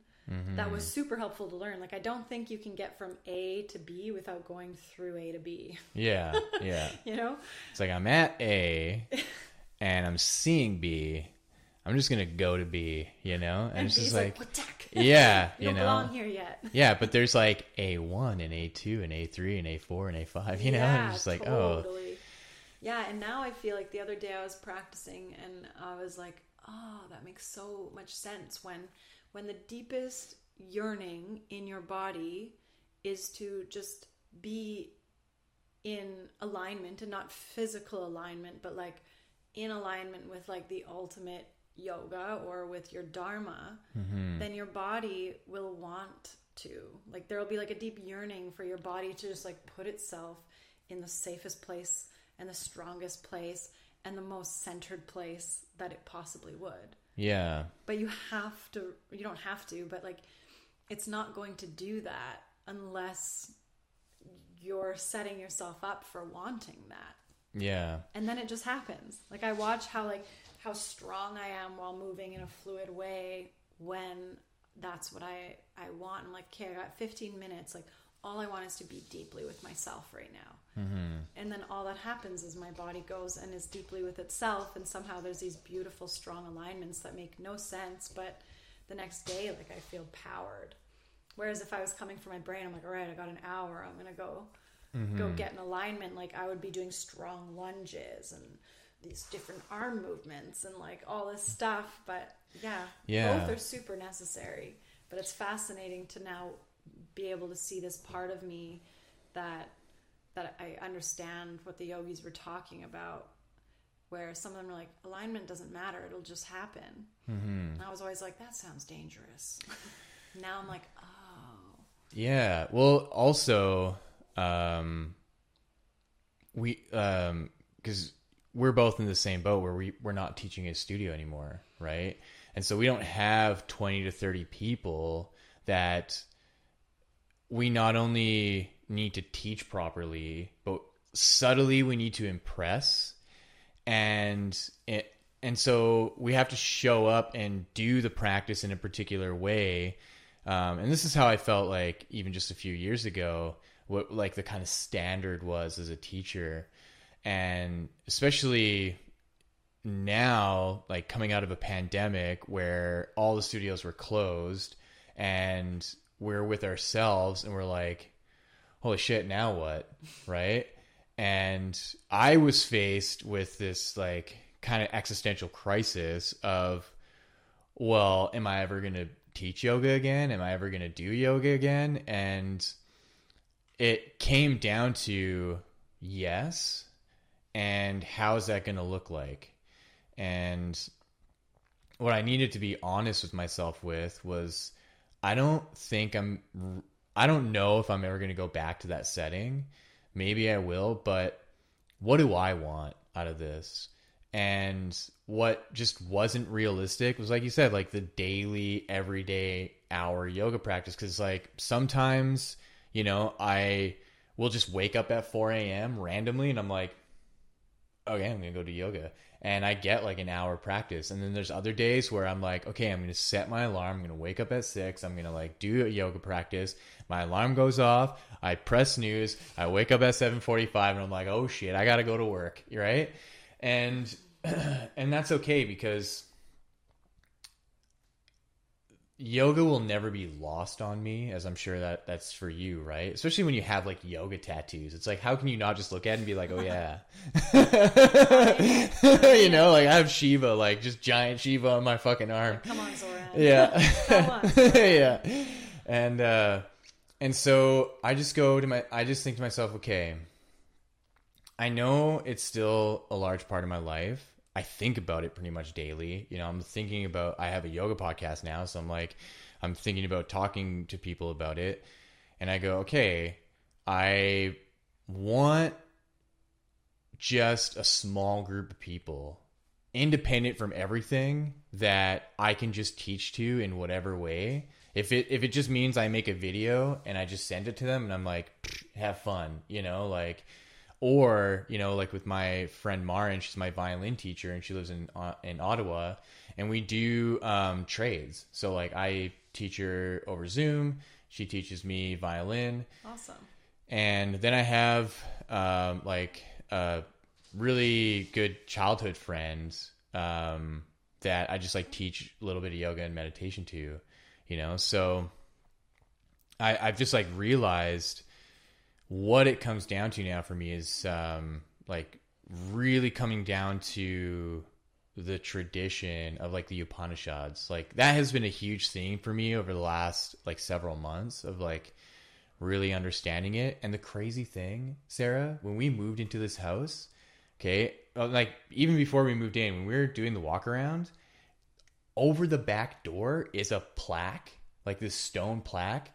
that was mm-hmm. super helpful to learn. Like, I don't think you can get from A to B without going through A to B, Yeah. (laughs) Yeah. you know? It's like I'm at A and I'm seeing B. I'm just gonna go to B, you know, and, And it's B's just like, like, (laughs) yeah, (laughs) you you don't know, belong here yet. yeah, but there's like A one and A two and A three and A four and A five, you know, and it's just like, oh. Yeah, and now I feel like the other day I was practicing and I was like, oh, that makes so much sense when when the deepest yearning in your body is to just be in alignment and not physical alignment, but like in alignment with like the ultimate yoga or with your dharma, Mm-hmm. then your body will want to. Like there'll be like a deep yearning for your body to just like put itself in the safest place and the strongest place and the most centered place that it possibly would. Yeah, But you have to you don't have to, but like it's not going to do that unless you're setting yourself up for wanting that. Yeah, and then it just happens. Like i watch how like how strong i am while moving in a fluid way when that's what i i want. I'm like okay i got 15 minutes. Like all i want is to be deeply with myself right now mm-hmm. and then all that happens is my body goes and is deeply with itself and somehow there's these beautiful strong alignments that make no sense but the next day like i feel powered whereas if i was coming from my brain i'm like all right i got an hour i'm gonna go go get an alignment, like I would be doing strong lunges and these different arm movements and like all this stuff. But yeah, Yeah. both are super necessary. But it's fascinating to now be able to see this part of me that that I understand what the yogis were talking about. Where some of them are like, alignment doesn't matter; it'll just happen. Mm-hmm. And I was always like, that sounds dangerous. (laughs) now I'm like, oh, yeah. Well, also, um, we um, because we're both in the same boat where we we're not teaching a studio anymore, right? And so we don't have twenty to thirty people that we not only need to teach properly, but subtly we need to impress, and and so we have to show up and do the practice in a particular way. Um, and this is how I felt like even just a few years ago, what like the kind of standard was as a teacher, and especially now, like coming out of a pandemic where all the studios were closed and we're with ourselves and we're like, holy shit, now what? Right. And I was faced with this like kind of existential crisis of, well, am I ever going to teach yoga again? Am I ever going to do yoga again? And it came down to yes. And how's that going to look like? And what I needed to be honest with myself with was I don't think I'm I don't know if I'm ever going to go back to that setting. Maybe I will, but what do I want out of this? And what just wasn't realistic was like you said, like the daily, everyday hour yoga practice. Cause like sometimes, you know, I will just wake up at 4 a.m. randomly and I'm like, okay, I'm gonna go do yoga. And I get like an hour practice. And then there's other days where I'm like, okay, I'm gonna set my alarm, I'm gonna wake up at six, I'm gonna like do a yoga practice. My alarm goes off, I press snooze, I wake up at 7:45 and I'm like, oh shit, I gotta go to work, right? And (clears throat) and that's okay because yoga will never be lost on me as i'm sure that that's for you right? Especially when you have like yoga tattoos. It's like how can you not just look at it and be like oh yeah. (laughs) You know like i have shiva like just giant shiva on my fucking arm. Come on, Zoran. yeah. (laughs) Come on, (laughs) yeah. And uh and so i just go to my i just think to myself okay i know it's still a large part of my life i think about it pretty much daily you know i'm thinking about i have a yoga podcast now so i'm like i'm thinking about talking to people about it and i go okay i want just a small group of people independent from everything that I can just teach to in whatever way. If it if it just means I make a video and I just send it to them and I'm like have fun, you know, like or, you know, like with my friend Marin, she's my violin teacher and she lives in uh, in Ottawa and we do um trades. So like I teach her over Zoom, she teaches me violin Awesome. and then I have um, like a really good childhood friend um, that I just like teach a little bit of yoga and meditation to, you know. So I, I've just like realized what it comes down to now for me is um, like really coming down to the tradition of like the Upanishads. Like that has been a huge theme for me over the last like several months of like really understanding it. And the crazy thing, Sarah, when we moved into this house, okay, uh, like even before we moved in, when we were doing the walk around, over the back door is a plaque, like this stone plaque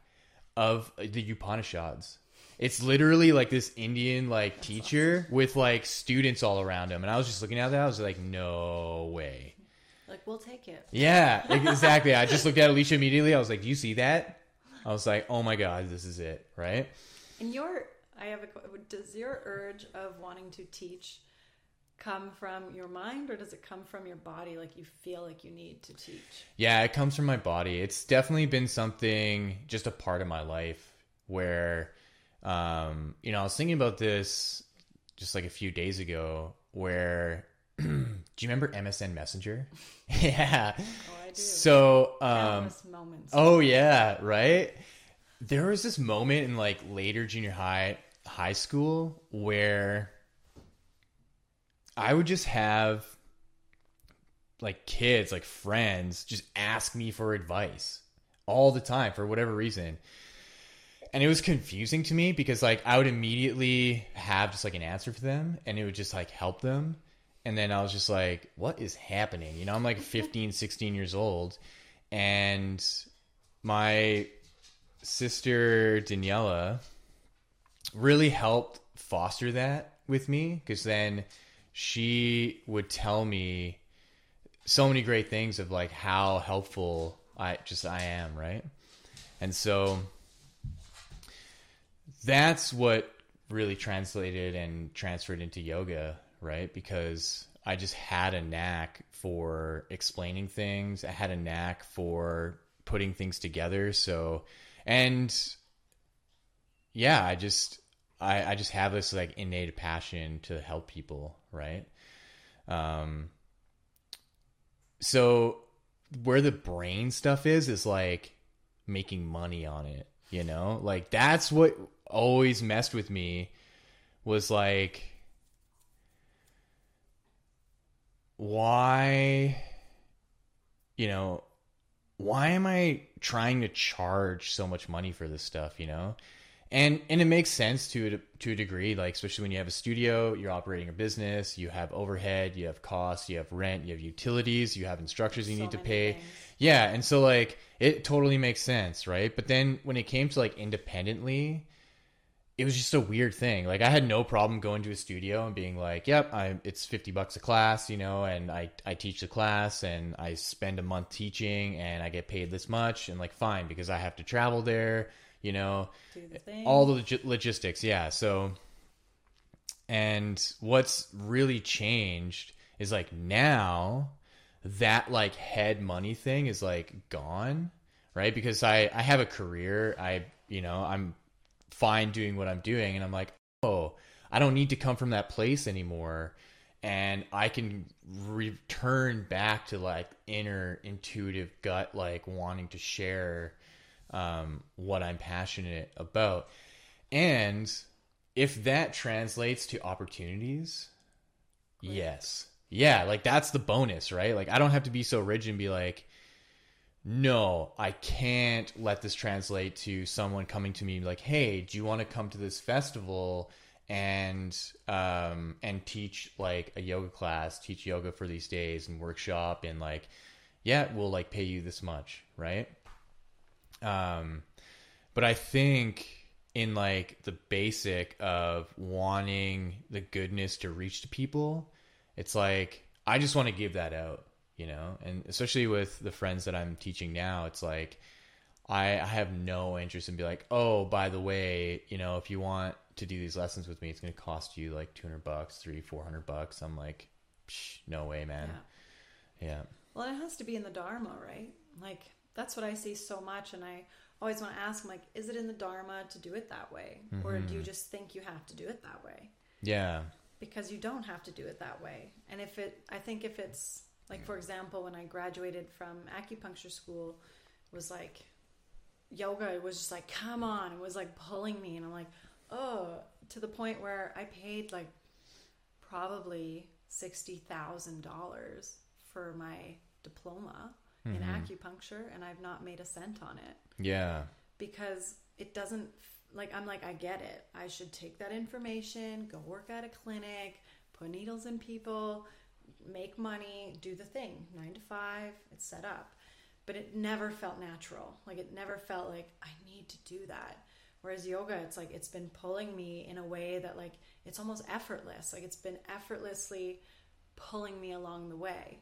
of the Upanishads. It's literally like this Indian like teacher with like students all around him, and I was just looking at that. I was like, no way. Like we'll take it. Yeah, (laughs) exactly. I just looked at Alicia immediately. I was like, "Do you see that?" I was like, "Oh my god, this is it!" Right? And your, I have a. Does your urge of wanting to teach come from your mind or does it come from your body like you feel like you need to teach yeah it comes from my body it's definitely been something just a part of my life where um you know i was thinking about this just like a few days ago where (clears throat) do you remember msn messenger (laughs) yeah oh, I do. so um moments. oh yeah right there was this moment in like later junior high high school where I would just have like kids, like friends, just ask me for advice all the time for whatever reason. And it was confusing to me because like I would immediately have just like an answer for them and it would just like help them. And then I was just like, what is happening? You know, I'm like (laughs) 15, 16 years old and my sister Daniela really helped foster that with me because then she would tell me so many great things of like how helpful I just I am, right? And so that's what really translated and transferred into yoga, right? Because I just had a knack for explaining things. I had a knack for putting things together. So, and yeah, I just I, I just have this like innate passion to help people, right? Um, so where the brain stuff is is like making money on it, you know? Like that's what always messed with me was like why you know why am I trying to charge so much money for this stuff, you know? and and it makes sense to a, to a degree like especially when you have a studio you're operating a business you have overhead you have costs you have rent you have utilities you have instructors you so need to pay things. yeah and so like it totally makes sense right but then when it came to like independently it was just a weird thing like i had no problem going to a studio and being like yep i it's 50 bucks a class you know and i i teach the class and i spend a month teaching and i get paid this much and like fine because i have to travel there you know, the eh, all the log- logistics. Yeah. So, and what's really changed is like now that like head money thing is like gone, right? Because I I have a career. I you know I'm fine doing what I'm doing, and I'm like, oh, I don't need to come from that place anymore and I can return back to like inner intuitive gut like wanting to share um, what I'm passionate about. And if that translates to opportunities, Great. yes. Yeah, like that's the bonus, right? Like I don't have to be so rigid and be like, no, I can't let this translate to someone coming to me like, hey, do you want to come to this festival and um and teach like a yoga class, teach yoga for these days and workshop and like, yeah, we'll like pay you this much, right? Um, but I think in like the basic of wanting the goodness to reach to people, it's like I just want to give that out, you know, and especially with the friends that I'm teaching now, it's like I, I have no interest in be like, oh, by the way, you know, if you want to do these lessons with me, it's going to cost you like 200 bucks, three, 400 bucks. I'm like, no way, man. Yeah. yeah. Well, it has to be in the Dharma, right? Like, that's what I see so much, and I always want to ask, like, is it in the Dharma to do it that way, mm-hmm. or do you mm-hmm. just think you have to do it that way? Yeah, because you don't have to do it that way. And if it, I think if it's Like for example, when I graduated from acupuncture school, it was like yoga was just like, come on, it was like pulling me and I'm like, oh, to the point where I paid like probably sixty thousand dollars for my diploma in mm-hmm. acupuncture and I've not made a cent on it Yeah. because it doesn't like I'm like I get it. I should take that information, go work at a clinic, put needles in people, make money, do the thing. 9 to 5, it's set up. But it never felt natural. Like it never felt like I need to do that. Whereas yoga, it's like it's been pulling me in a way that like it's almost effortless. Like it's been effortlessly pulling me along the way.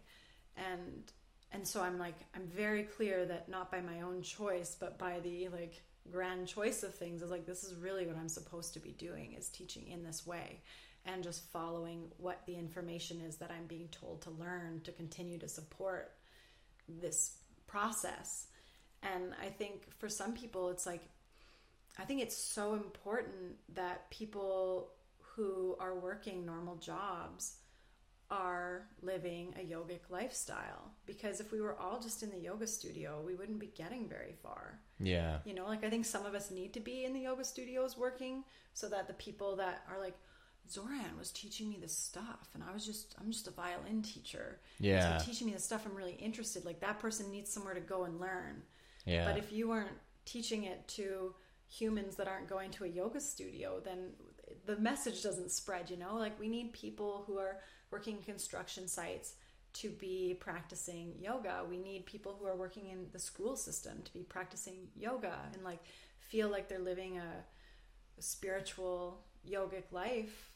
And and so I'm like I'm very clear that not by my own choice, but by the like grand choice of things is like this is really what I'm supposed to be doing is teaching in this way and just following what the information is that I'm being told to learn to continue to support this process. And I think for some people it's like I think it's so important that people who are working normal jobs are living a yogic lifestyle because if we were all just in the yoga studio, we wouldn't be getting very far. Yeah. You know, like I think some of us need to be in the yoga studios working so that the people that are like, Zoran was teaching me this stuff, and I was just, I'm just a violin teacher. Yeah. So teaching me the stuff, I'm really interested. Like that person needs somewhere to go and learn. Yeah. But if you weren't teaching it to humans that aren't going to a yoga studio, then the message doesn't spread, you know? Like we need people who are working construction sites to be practicing yoga. We need people who are working in the school system to be practicing yoga and like feel like they're living a spiritual yogic life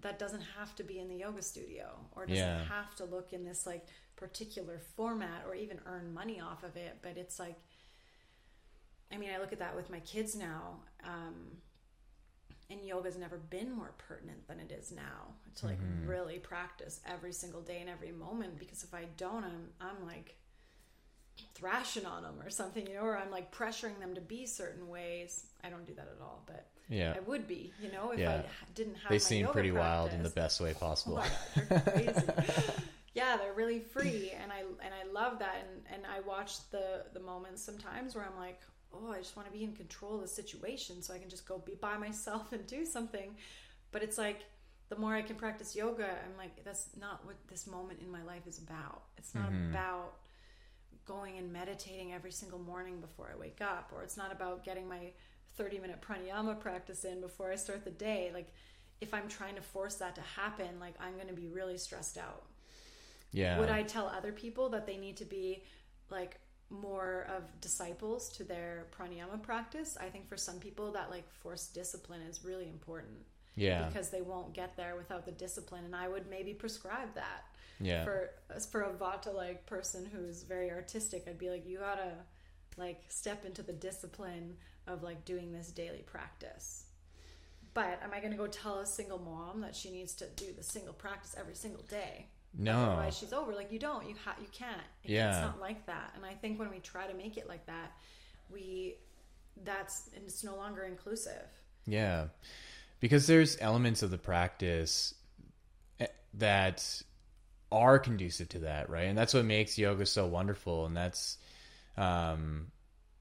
that doesn't have to be in the yoga studio or doesn't Yeah. have to look in this like particular format or even earn money off of it but it's like i mean i look at that with my kids now um, and yoga's never been more pertinent than it is now to like really practice every single day and every moment because if i don't i'm i'm like thrashing on them or something you know or i'm like pressuring them to be certain ways i don't do that at all but Yeah. i would be you know if Yeah. i didn't have They seem pretty wild in the best way possible. God, (laughs) yeah, they're really free, and I and I love that. And and I watch the the moments sometimes where I'm like, oh, I just want to be in control of the situation, so I can just go be by myself (laughs) and do something. But it's like the more I can practice yoga, I'm like, that's not what this moment in my life is about. It's not mm-hmm. about going and meditating every single morning before I wake up, or it's not about getting my 30 minute pranayama practice in before I start the day. Like, if I'm trying to force that to happen, like, I'm going to be really stressed out. Yeah. Would I tell other people that they need to be like more of disciples to their pranayama practice? I think for some people, that like forced discipline is really important yeah. because they won't get there without the discipline. And I would maybe prescribe that Yeah. for for a vata like person who's very artistic i'd be like you gotta like step into the discipline of like doing this daily practice but am i gonna go tell a single mom that she needs to do the single practice every single day no. otherwise she's over like you don't you ha- you can't It- Yeah. it's not like that and i think when we try to make it like that we that's it's no longer inclusive Yeah. Because there's elements of the practice eh, that are conducive to that, right? And that's what makes yoga so wonderful. And that's, um,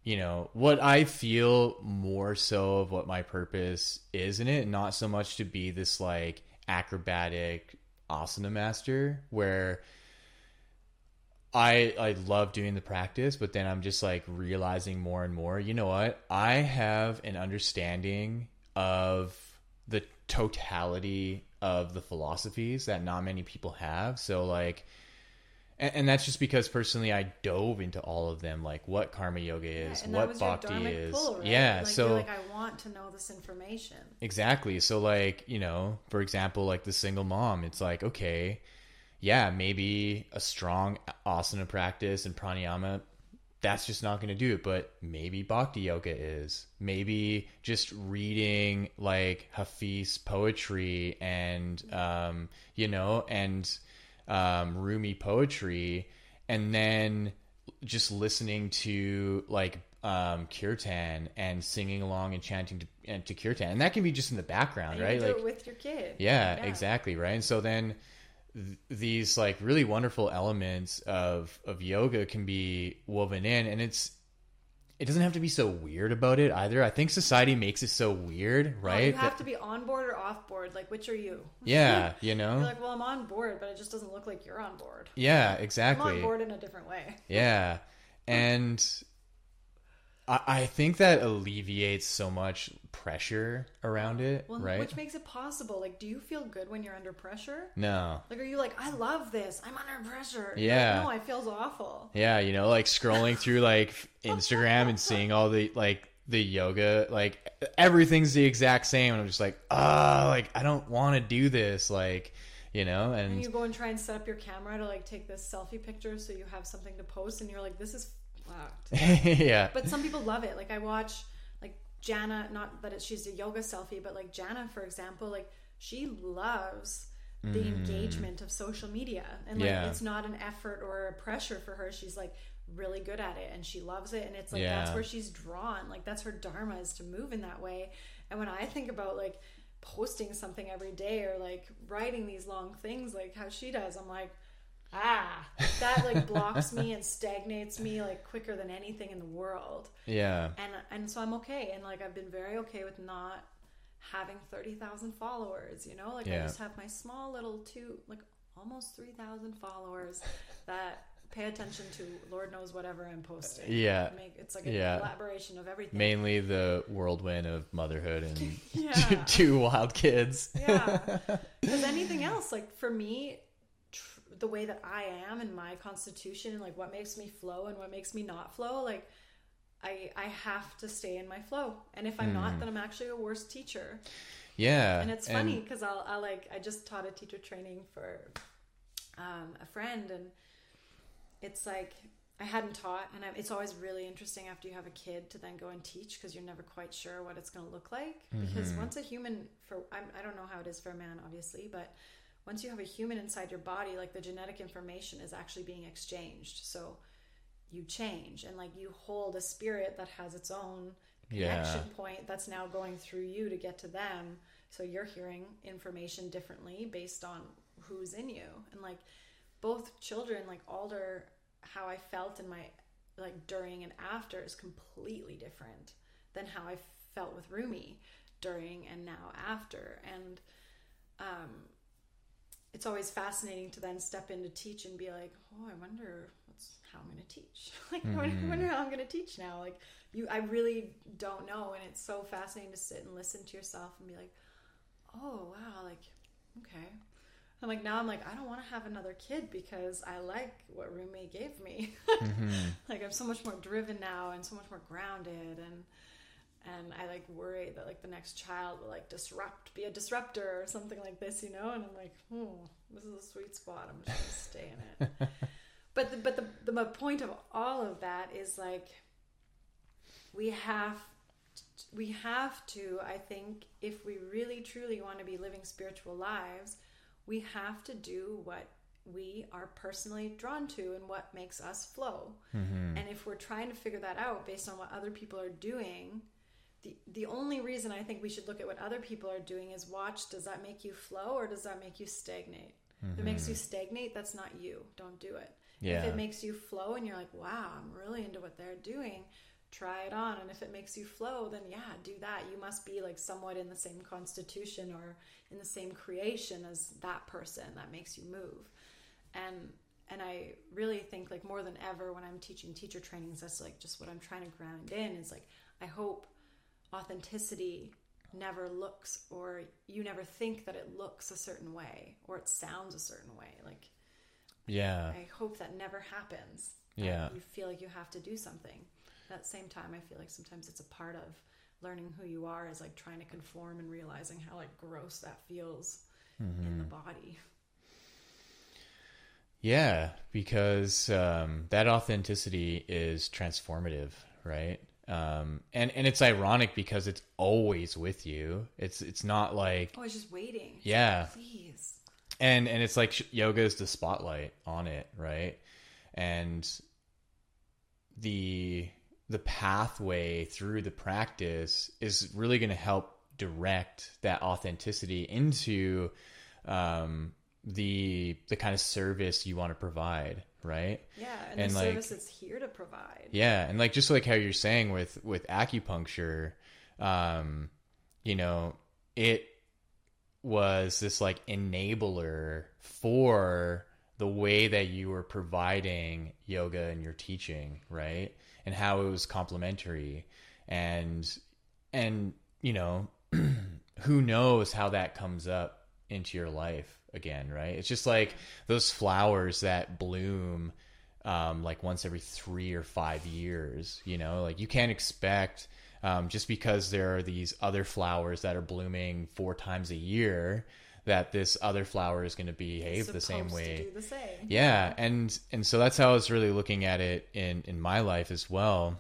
you know, what I feel more so of what my purpose is in it, not so much to be this like acrobatic asana master where I I love doing the practice, but then I'm just like realizing more and more, you know what? I have an understanding of the totality of the philosophies that not many people have. So like and, and that's just because personally I dove into all of them, like what karma yoga is, that what bhakti is. pull, right? Yeah. like, so like i want to know this information Exactly. So like, you know, for example, like the single mom, it's like, okay, yeah, maybe a strong asana practice and pranayama, that's just not going to do it, but maybe bhakti yoga is. Maybe just reading like Hafiz poetry and um, you know, and um Rumi poetry and then just listening to like um kirtan and singing along and chanting to, and to kirtan. And that can be just in the background And right? like it with your kid. Yeah, exactly right? And so then th- these like really wonderful elements of of yoga can be woven in and it's it doesn't have to be so weird about it either i think society makes it so weird Oh, right you have That- to be on board or off board. Like, which are you? (laughs) yeah you know You're like, well, I'm on board, but it just doesn't look like you're on board. yeah exactly. I'm on board in a different way. Yeah. (laughs) And I, I think that alleviates so much pressure around it, Well, right? which makes it possible. Like, do you feel good when you're under pressure? no. Like, are you like, I love this. I'm under pressure. You're like, Yeah. no, it feels awful. Yeah, you know, like scrolling through like (laughs) Instagram and seeing all the like the yoga, like everything's the exact same and I'm just like, "Ah, like I don't want to do this." Like, you know, And and you go and try and set up your camera to like take this selfie picture so you have something to post, and you're like, this is fucked. (laughs) yeah. But some people love it. Like I watch like Jana, not that it, she's a yoga selfie, but like Jana, for example, like she loves the engagement of social media, and like Mm. Yeah. it's not an effort or a pressure for her. She's like really good at it, and she loves it, and it's like Yeah. that's where she's drawn. Like that's her dharma is to move in that way. And when I think about like posting something every day or like writing these long things like how she does, I'm like ah that like (laughs) blocks me and stagnates me like quicker than anything in the world Yeah. and and so i'm okay and like i've been very okay with not having 30,000 followers you know like Yeah. i just have my small little two like almost 3,000 followers that pay attention to lord knows whatever i'm posting Yeah. Make, it's like a Yeah. collaboration of everything Mainly the whirlwind of motherhood and (laughs) (laughs) two wild kids. yeah because anything else like for me the way that i am and my constitution and like what makes me flow and what makes me not flow like i i have to stay in my flow. And if i'm not then i'm actually a worse teacher. Yeah. and it's funny because I'll, I'll like i just taught a teacher training for um, a friend and it's like i hadn't taught and I, it's always really interesting after you have a kid to then go and teach because you're never quite sure what it's going to look like. Because once a human for I'm, i don't know how it is for a man obviously but once you have a human inside your body like the genetic information is actually being exchanged. So you change and like you hold a spirit that has its own Yeah. connection point that's now going through you to get to them. So you're hearing information differently based on who's in you. And like both children like alder how i felt in my like during and after is completely different than how i felt with rumi during and now after. And um it's always fascinating to then step in to teach and be like, oh, I wonder what's how I'm going to teach. (laughs) like, I wonder- I wonder mm-hmm. how I'm going to teach now. Like, you, I really don't know, and it's so fascinating to sit and listen to yourself and be like, oh wow, like, okay. I'm like now I'm like, I don't want to have another kid because I like what Rumi gave me. (laughs) Mm-hmm. like I'm so much more driven now and so much more grounded and and I like worry that like the next child will like disrupt, be a disruptor or something like this, you know. And I'm like, hmm, this is a sweet spot. I'm just gonna stay in it. (laughs) but the, but the the point of all of that is like we have we have to i think if we really truly want to be living spiritual lives we have to do what we are personally drawn to and what makes us flow and if we're trying to figure that out based on what other people are doing the the only reason i think we should look at what other people are doing is watch does that make you flow or does that make you stagnate? If it makes you mm-hmm. stagnate that's not you. Don't do it. If it makes you flow and you're like wow i'm really into what they're doing try it on. And if it makes you flow then yeah do that. You must be like somewhat in the same constitution or in the same creation as that person that makes you move. And and i really think like more than ever when i'm teaching teacher trainings that's like just what i'm trying to ground in is like i hope authenticity never looks or you never think that it looks a certain way or it sounds a certain way like Yeah. I hope that never happens. Yeah. You feel like you have to do something. At the same time, I feel like sometimes it's a part of learning who you are is like trying to conform and realizing how like gross that feels in the body. Yeah, because um, that authenticity is transformative, right? Um, and and it's ironic because it's always with you. It's it's not like Oh, I was just waiting. Yeah. Please. and and it's like sh- yoga is the spotlight on it, right? And the the pathway through the practice is really going to help direct that authenticity into um, the the kind of service you want to provide, right? Yeah, and, And, the like- service is here to provide. Yeah, and like just like how you're saying with with acupuncture, um, you know, it was this like enabler for the way that you were providing yoga and your teaching, right? And how it was complementary. And and you know, (clears throat) who knows how that comes up into your life again, right? It's just like those flowers that bloom um, like once every three or five years. You know, like you can't expect um, just because there are these other flowers that are blooming four times a year that this other flower is going to behave the same way. the same. Yeah, and and so that's how I was really looking at it in in my life as well,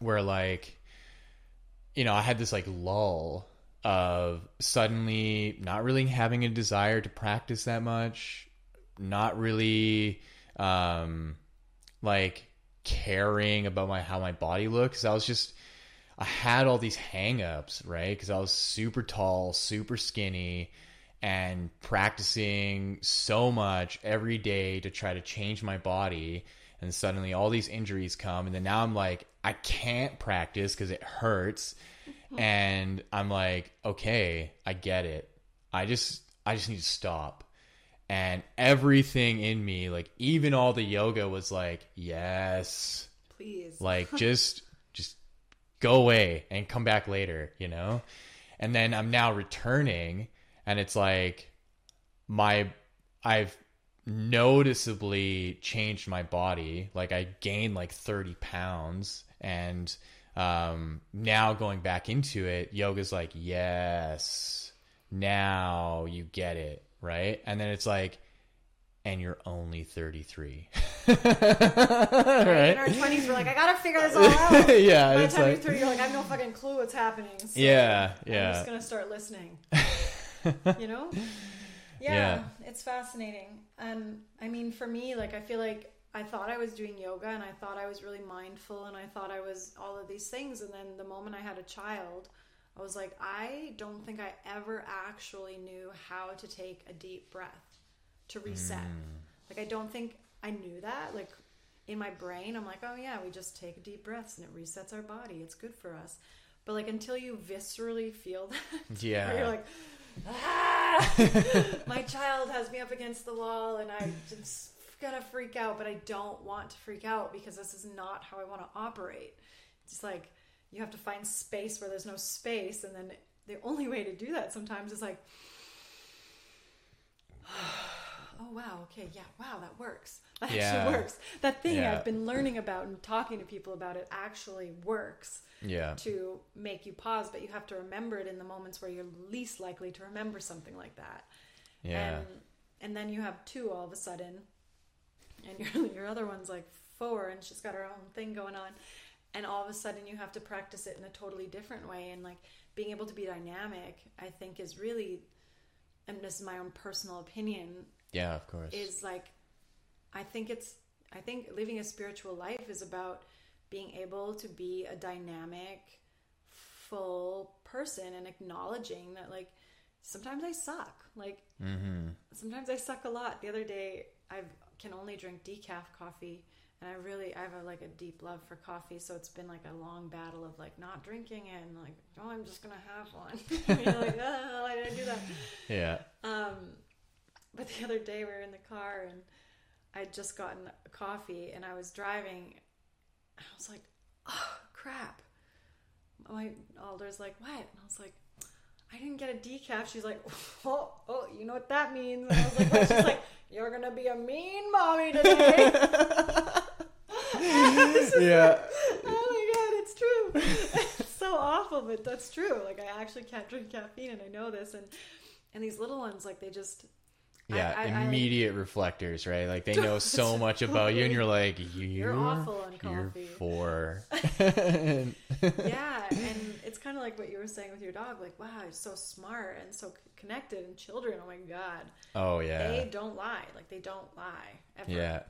where like, you know, I had this like lull of suddenly not really having a desire to practice that much, not really um like caring about my how my body looks. I was just I had all these hang-ups, right? Because I was super tall, super skinny, and practicing so much every day to try to change my body. And suddenly all these injuries come. And then now I'm like, I can't practice because it hurts. And I'm like, okay, I get it. I just, I just need to stop. And everything in me, like even all the yoga was like, yes, Please. like (laughs) just just go away and come back later you know and then i'm now returning and it's like my i've noticeably changed my body like i gained like 30 pounds and um now going back into it yoga's like yes now you get it right and then it's like and you're only 33 (laughs) right? In our twenties, we're like, I gotta figure this all (laughs) out. yeah By the it's time like you're thirty, you're like, I have no fucking clue what's happening. So Yeah, I'm just gonna start listening. (laughs) you know? Yeah, Yeah. it's fascinating. And I mean, for me, like, I feel like I thought I was doing yoga and I thought I was really mindful and I thought I was all of these things. And then the moment I had a child, I was like, I don't think I ever actually knew how to take a deep breath to reset. Like, I don't think I knew that. Like, in my brain, I'm like, oh, yeah, we just take deep breaths and it resets our body. It's good for us. But, like, until you viscerally feel that, (laughs) Yeah. you're like, ah, (laughs) my child has me up against the wall and I just gonna freak out, but I don't want to freak out because this is not how I want to operate. It's like you have to find space where there's no space, and then the only way to do that sometimes is like, (sighs) oh wow, okay, yeah, wow, that works. (laughs) That Yeah. actually works. That thing Yeah. I've been learning about and talking to people about it actually works yeah to make you pause, but you have to remember it in the moments where you're least likely to remember something like that. yeah And, and then you have two all of a sudden, and your (laughs) your other one's like four, and she's got her own thing going on, and all of a sudden you have to practice it in a totally different way, and like being able to be dynamic, I think is really, and this is my own personal opinion, yeah of course. is like I think it's I think living a spiritual life is about being able to be a dynamic full person and acknowledging that like sometimes I suck. Like mm-hmm. sometimes I suck a lot. The other day I can only drink decaf coffee and I really I have a, like a deep love for coffee so it's been like a long battle of like not drinking it and like oh I'm just gonna have one (laughs) you know like oh I didn't do that yeah um, but the other day we were in the car and I'd just gotten coffee and I was driving. I was like, oh, crap. My Alder's like, what? And I was like, I didn't get a decaf. She's like, (laughs) oh, oh, you know what that means? And I was like, what? She's like, (laughs) you're going to be a mean mommy today. (laughs) yeah oh my god, it's true. it's so awful, but that's true. Like I actually can't drink caffeine, and I know this. And and these little ones, like they just yeah I- I- I- immediate reflectors right like they know so much about you and you're like you're, You're awful on you're coffee." four yeah, and it's kind of like what you were saying with your dog. Like, wow, it's so smart and so connected. And children, oh my god, oh yeah they don't lie. Like they don't lie ever. yeah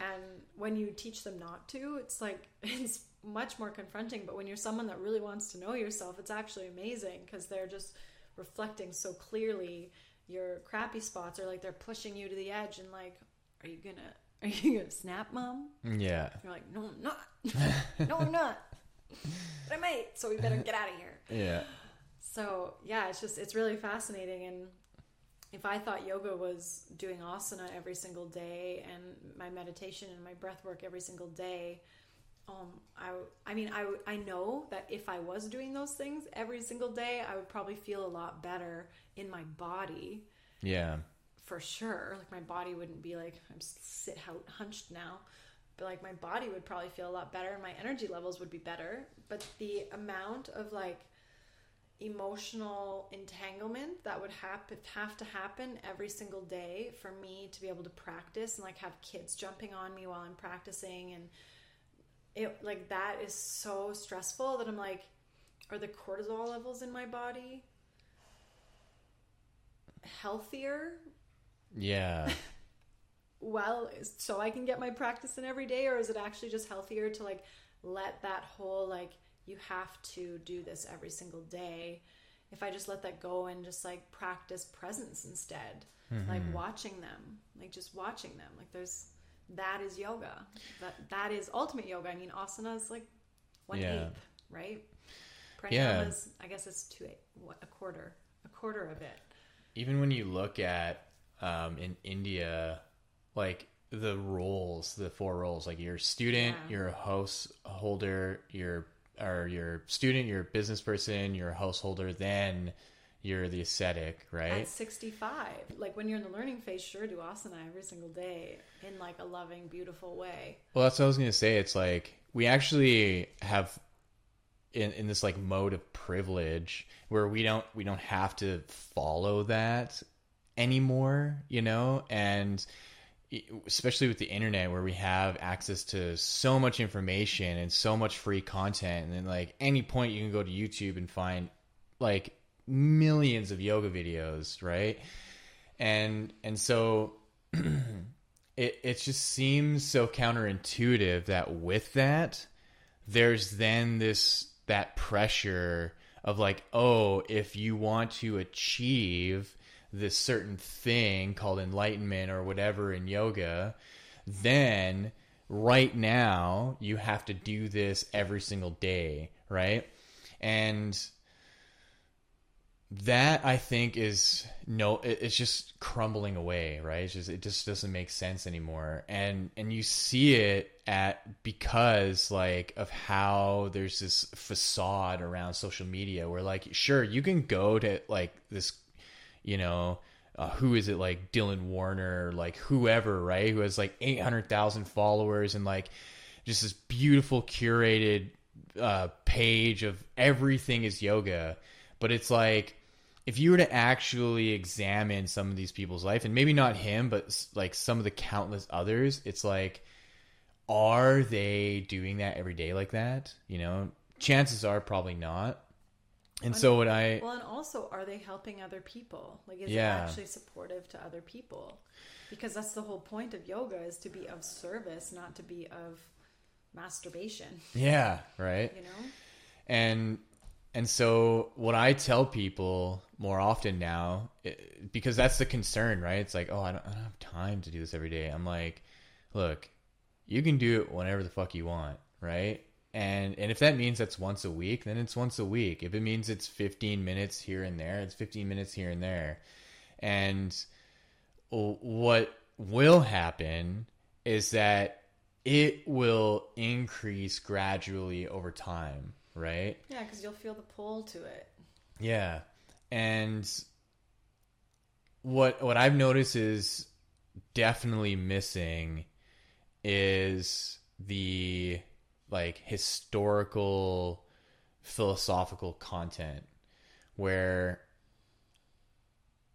And when you teach them not to, it's like (laughs) it's much more confronting. But when you're someone that really wants to know yourself, it's actually amazing because they're just reflecting so clearly your crappy spots are like they're pushing you to the edge and like are you gonna (laughs) are you gonna snap mom Yeah. you're like no i'm not (laughs) no i'm not but i might so we better get out of here (laughs) Yeah. so yeah it's just it's really fascinating and if i thought yoga was doing asana every single day and my meditation and my breath work every single day um i i mean i i know that if i was doing those things every single day i would probably feel a lot better in my body Yeah. for sure. Like my body wouldn't be like I'm sit out hunched now, like my body would probably feel a lot better and my energy levels would be better. But the amount of like emotional entanglement that would happen have to happen every single day for me to be able to practice and like have kids jumping on me while I'm practicing and it like that is so stressful that I'm like are the cortisol levels in my body healthier Yeah. (laughs) well so I can get my practice in every day or is it actually just healthier to like let that whole like you have to do this every single day? If I just let that go and just like practice presence instead like watching them like just watching them like there's that is yoga. That that is ultimate yoga. I mean asana is like one Yeah. eighth right? Yeah. is I guess it's two eight what a quarter a quarter of it. Even when you look at um, in India, like the roles, the four roles, like you're a student, Yeah. you're a host holder, you're or you're a student, you're a business person, you're a householder, then you're the ascetic, right? At 65, like when you're in the learning phase, sure, do asana every single day in like a loving, beautiful way. Well, that's what I was gonna say. It's like we actually have in in this like mode of privilege where we don't we don't have to follow that anymore, you know, and especially with the internet where we have access to so much information and so much free content and then like any point you can go to YouTube and find like millions of yoga videos, right? And and so (clears throat) it it just seems so counterintuitive that with that there's then this that pressure of like oh if you want to achieve this certain thing called enlightenment or whatever in yoga then right now you have to do this every single day right and that I think is no, it's just crumbling away, right? It's just it just doesn't make sense anymore, and and you see it at because like of how there's this facade around social media where like sure you can go to like this, you know. Uh, who is it like Dylan Werner, like whoever, right? Who has like 800,000 followers and like just this beautiful curated uh, page of everything is yoga. But it's like if you were to actually examine some of these people's life, and maybe not him, but like some of the countless others, it's like, are they doing that every day like that? You know, chances are probably not. And so what I Well, and also, are they helping other people? Like, is Yeah. it actually supportive to other people? Because that's the whole point of yoga is to be of service, not to be of masturbation, (laughs) yeah right you know? and and so what i tell people more often now it, because that's the concern right it's like oh I don't, I don't have time to do this every day i'm like look you can do it whenever the fuck you want right and and if that means that's once a week then it's once a week if it means it's 15 minutes here and there it's 15 minutes here and there and what will happen is that it will increase gradually over time right Yeah, because you'll feel the pull to it. yeah. And what what I've noticed is definitely missing is the like historical philosophical content where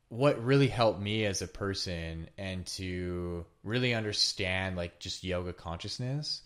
what really helped me as a person and to really understand like just yoga consciousness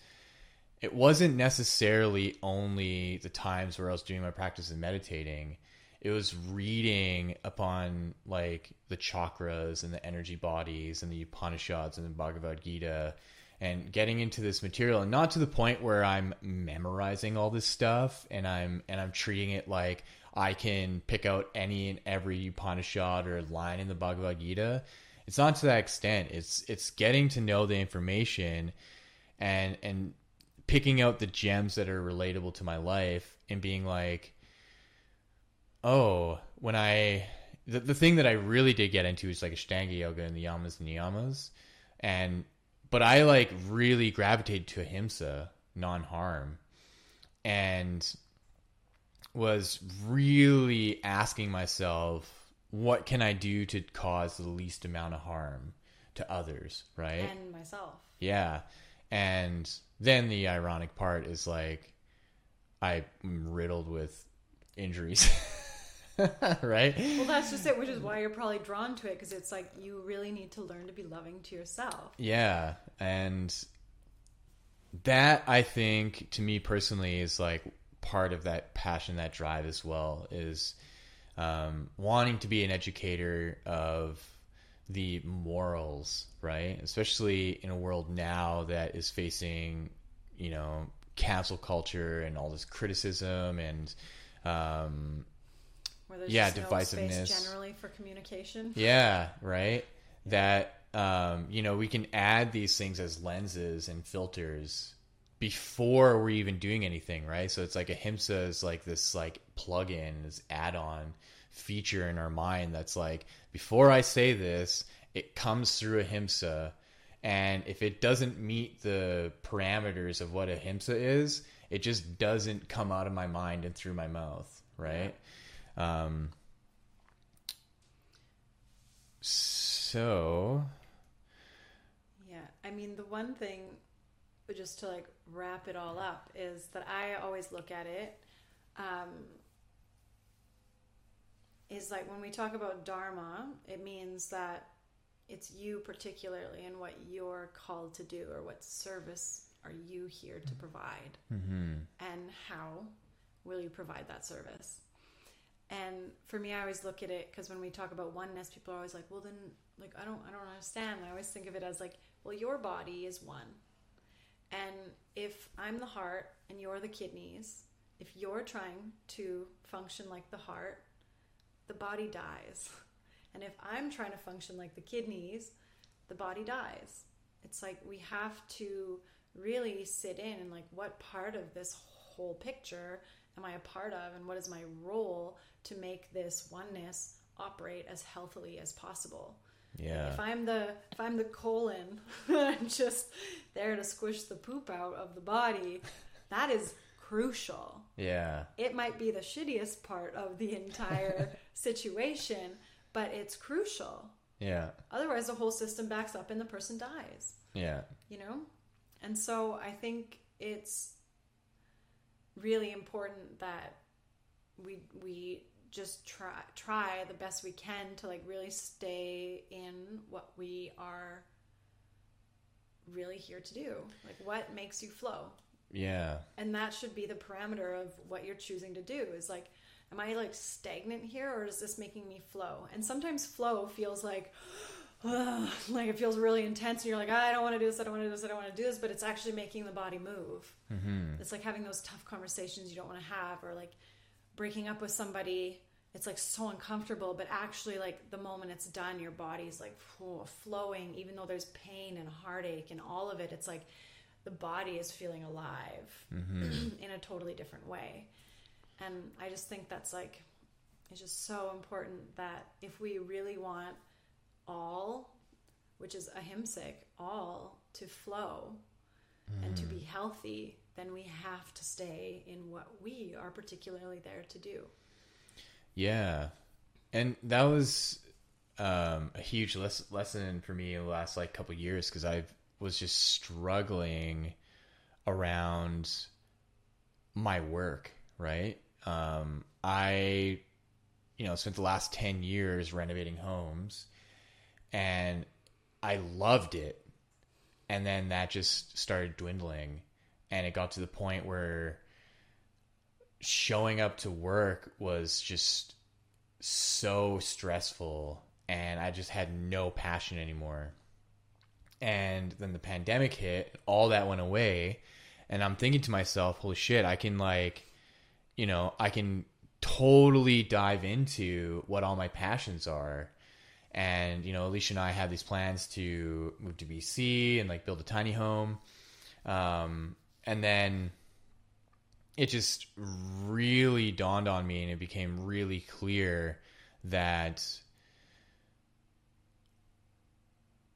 it wasn't necessarily only the times where I was doing my practice and meditating. It was reading upon like the chakras and the energy bodies and the Upanishads and the Bhagavad Gita and getting into this material and not to the point where I'm memorizing all this stuff and I'm and I'm treating it like I can pick out any and every Upanishad or line in the Bhagavad Gita. It's not to that extent. It's it's getting to know the information and and picking out the gems that are relatable to my life and being like, oh, when I the, the thing that I really did get into is like Ashtanga yoga and the yamas and niyamas. And but I like really gravitated to ahimsa, non harm. And was really asking myself, what can I do to cause the least amount of harm to others, right? And myself. Yeah. And then the ironic part is like I'm riddled with injuries. (laughs) (laughs) right? Well, that's just it, which is why you're probably drawn to it because it's like you really need to learn to be loving to yourself. Yeah. And that I think to me personally is like part of that passion, that drive as well is um, wanting to be an educator of the morals, right? Especially in a world now that is facing, you know, cancel culture and all this criticism and, um, yeah, divisiveness no generally for communication. Yeah, right. That um, you know we can add these things as lenses and filters before we're even doing anything, right? So it's like ahimsa is like this like plug-in, this add-on feature in our mind that's like before I say this, it comes through ahimsa, and if it doesn't meet the parameters of what ahimsa is, it just doesn't come out of my mind and through my mouth, right? Um, so yeah, I mean the one thing just to like wrap it all up is that I always look at it um, is like when we talk about dharma, it means that it's you particularly and what you're called to do or what service are you here to provide mm-hmm. and how will you provide that service and for me i always look at it because when we talk about oneness people are always like well then like i don't i don't understand i always think of it as like well your body is one and if I'm the heart and you're the kidneys, if you're trying to function like the heart, the body dies. (laughs) And if I'm trying to function like the kidneys, the body dies. It's like we have to really sit in and like what part of this whole picture am I a part of and what is my role to make this oneness operate as healthily as possible. Yeah. If I'm the if I'm the colon, (laughs) I'm just there to squish the poop out of the body. That is crucial. Yeah. It might be the shittiest part of the entire (laughs) situation, but it's crucial. Yeah. Otherwise, the whole system backs up and the person dies. Yeah. You know? And so I think it's really important that we we just try try the best we can to like really stay in what we are really here to do. Like what makes you flow. Yeah. And that should be the parameter of what you're choosing to do is like am I like stagnant here or is this making me flow? And sometimes flow feels like (sighs) like it feels really intense and you're like I don't want to do this I don't want to do this I don't want to do this but it's actually making the body move. Mm-hmm. It's like having those tough conversations you don't want to have or like breaking up with somebody it's like so uncomfortable but actually like the moment it's done your body's like flowing even though there's pain and heartache and all of it it's like the body is feeling alive mm-hmm. (clears throat) in a totally different way and i just think that's like it's just so important that if we really want all which is ahimsic all to flow mm. and to be mm. healthy then we have to stay in what we are particularly there to do yeah, and that was um, a huge les- lesson for me in the last like couple years because I was just struggling around my work. Right, um, I you know spent the last ten years renovating homes, and I loved it, and then that just started dwindling, and it got to the point where showing up to work was just so stressful and I just had no passion anymore. and then the pandemic hit, all that went away, and I'm thinking to myself, holy shit, I can like, you know, I can totally dive into what all my passions are. And, you know, Alicia and I have these plans to move to BC and like build a tiny home. Um, and then it just really dawned on me and it became really clear that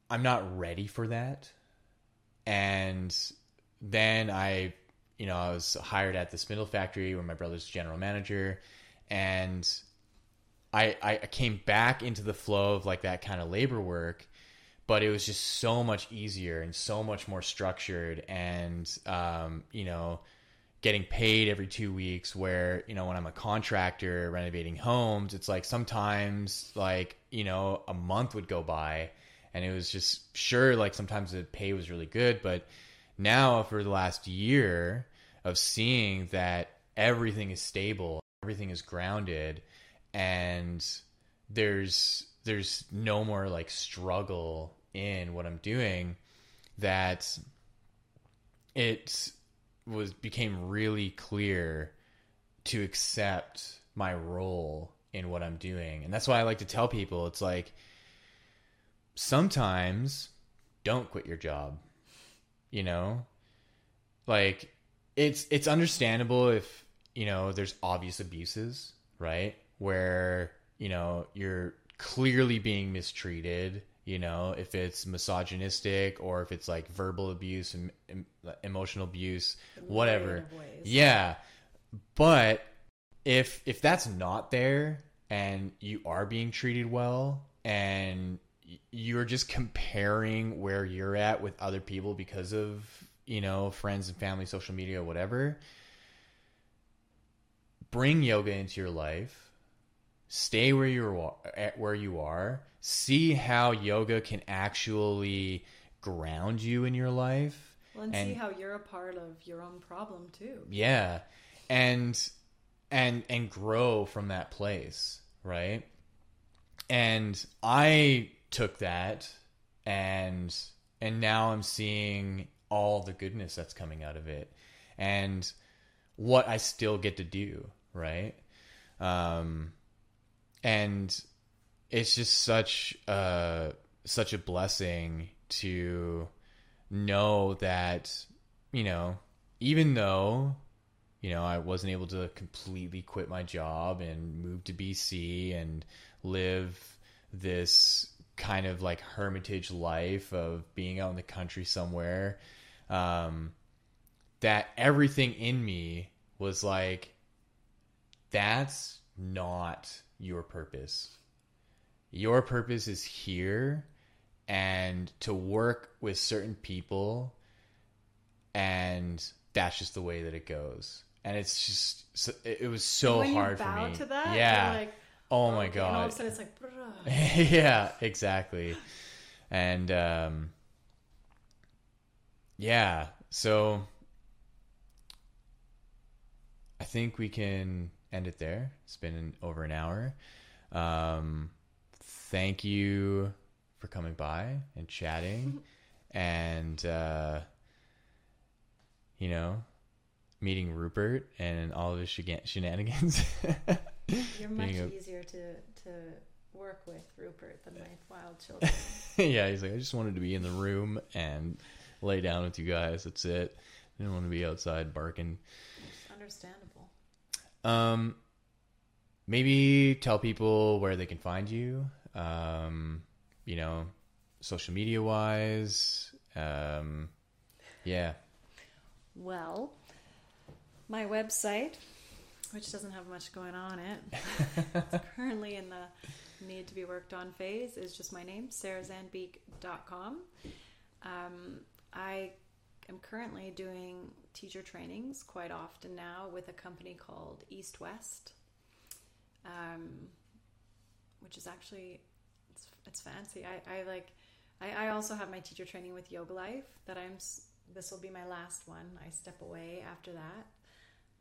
I'm not ready for that. And then I, you know, I was hired at the spindle factory where my brother's general manager. And I, I came back into the flow of like that kind of labor work, but it was just so much easier and so much more structured. And, um, you know, getting paid every two weeks where you know when i'm a contractor renovating homes it's like sometimes like you know a month would go by and it was just sure like sometimes the pay was really good but now for the last year of seeing that everything is stable everything is grounded and there's there's no more like struggle in what i'm doing that it was became really clear to accept my role in what i'm doing and that's why i like to tell people it's like sometimes don't quit your job. You know? Like it's it's understandable if, you know, there's obvious abuses, right? Where, you know, you're clearly being mistreated, you know, if it's misogynistic or if it's like verbal abuse and emotional abuse, whatever. Yeah. But if if that's not there and you are being treated well and you're just comparing where you're at with other people because of you know friends and family social media whatever bring yoga into your life stay where you're at where you are. See how yoga can actually ground you in your life well, and, and see how you're a part of your own problem too. Yeah. And and and grow from that place right? And i took that and and now I'm seeing all the goodness that's coming out of it and what I still get to do, right? Um and it's just such a such a blessing to know that you know even though you know I wasn't able to completely quit my job and move to BC and live this kind of like hermitage life of being out in the country somewhere um, that everything in me was like that's not your purpose. Your purpose is here and to work with certain people and that's just the way that it goes. And it's just it was so hard for me. that, yeah. like, oh my god and all of a sudden it's like (laughs) yeah, exactly. And um, yeah, so I think we can end it there. It's been over an hour. Um, thank you for coming by and chatting (laughs) and uh, you know meeting Rupert and all of his shenanigans. (laughs) You're much a... easier to to work with Rupert than my (laughs) wild children. yeah, he's like, I just wanted to be in the room and lay down with you guys. That's it. I didn't want to be outside barking. It's understandable. Um, maybe tell people where they can find you. Um, you know, social media wise. Um, yeah. Well, my website, which doesn't have much going on it, (laughs) it's currently in the need to be worked on phase is just my name, sarahzandbeek.com. Um, I am currently doing teacher trainings quite often now with a company called East West, um, which is actually it's, it's fancy. I, I like. I, I also have my teacher training with Yoga Life that I'm. This will be my last one. I step away after that.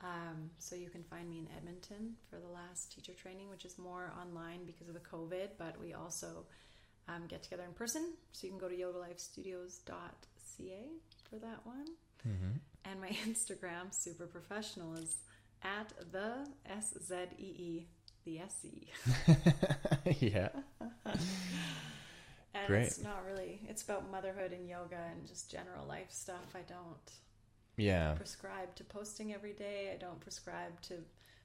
Um, so you can find me in Edmonton for the last teacher training, which is more online because of the COVID, but we also um, get together in person. So you can go to yogalifestudios.ca for that one. And my (laughs) Instagram, super professional, is at the S Z E E, the S E. (laughs) yeah. And Great. it's not really, it's about motherhood and yoga and just general life stuff. I don't Yeah. prescribe to posting every day. I don't prescribe to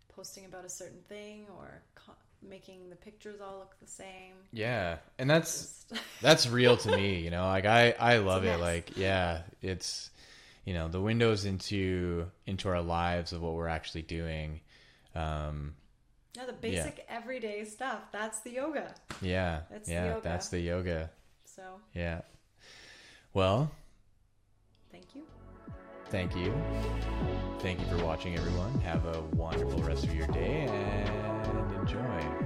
posting about a certain thing or co- making the pictures all look the same. Yeah. And that's Just, that's real to me, (laughs) you know. Like I I love it. Like yeah, it's you know, the windows into into our lives of what we're actually doing. Um yeah, the basic everyday stuff. That's the yoga. yeah. That's the yeah, yoga. that's the yoga. So Yeah. Well, thank you. thank you. Thank you for watching everyone. Have a wonderful rest of your day and enjoy.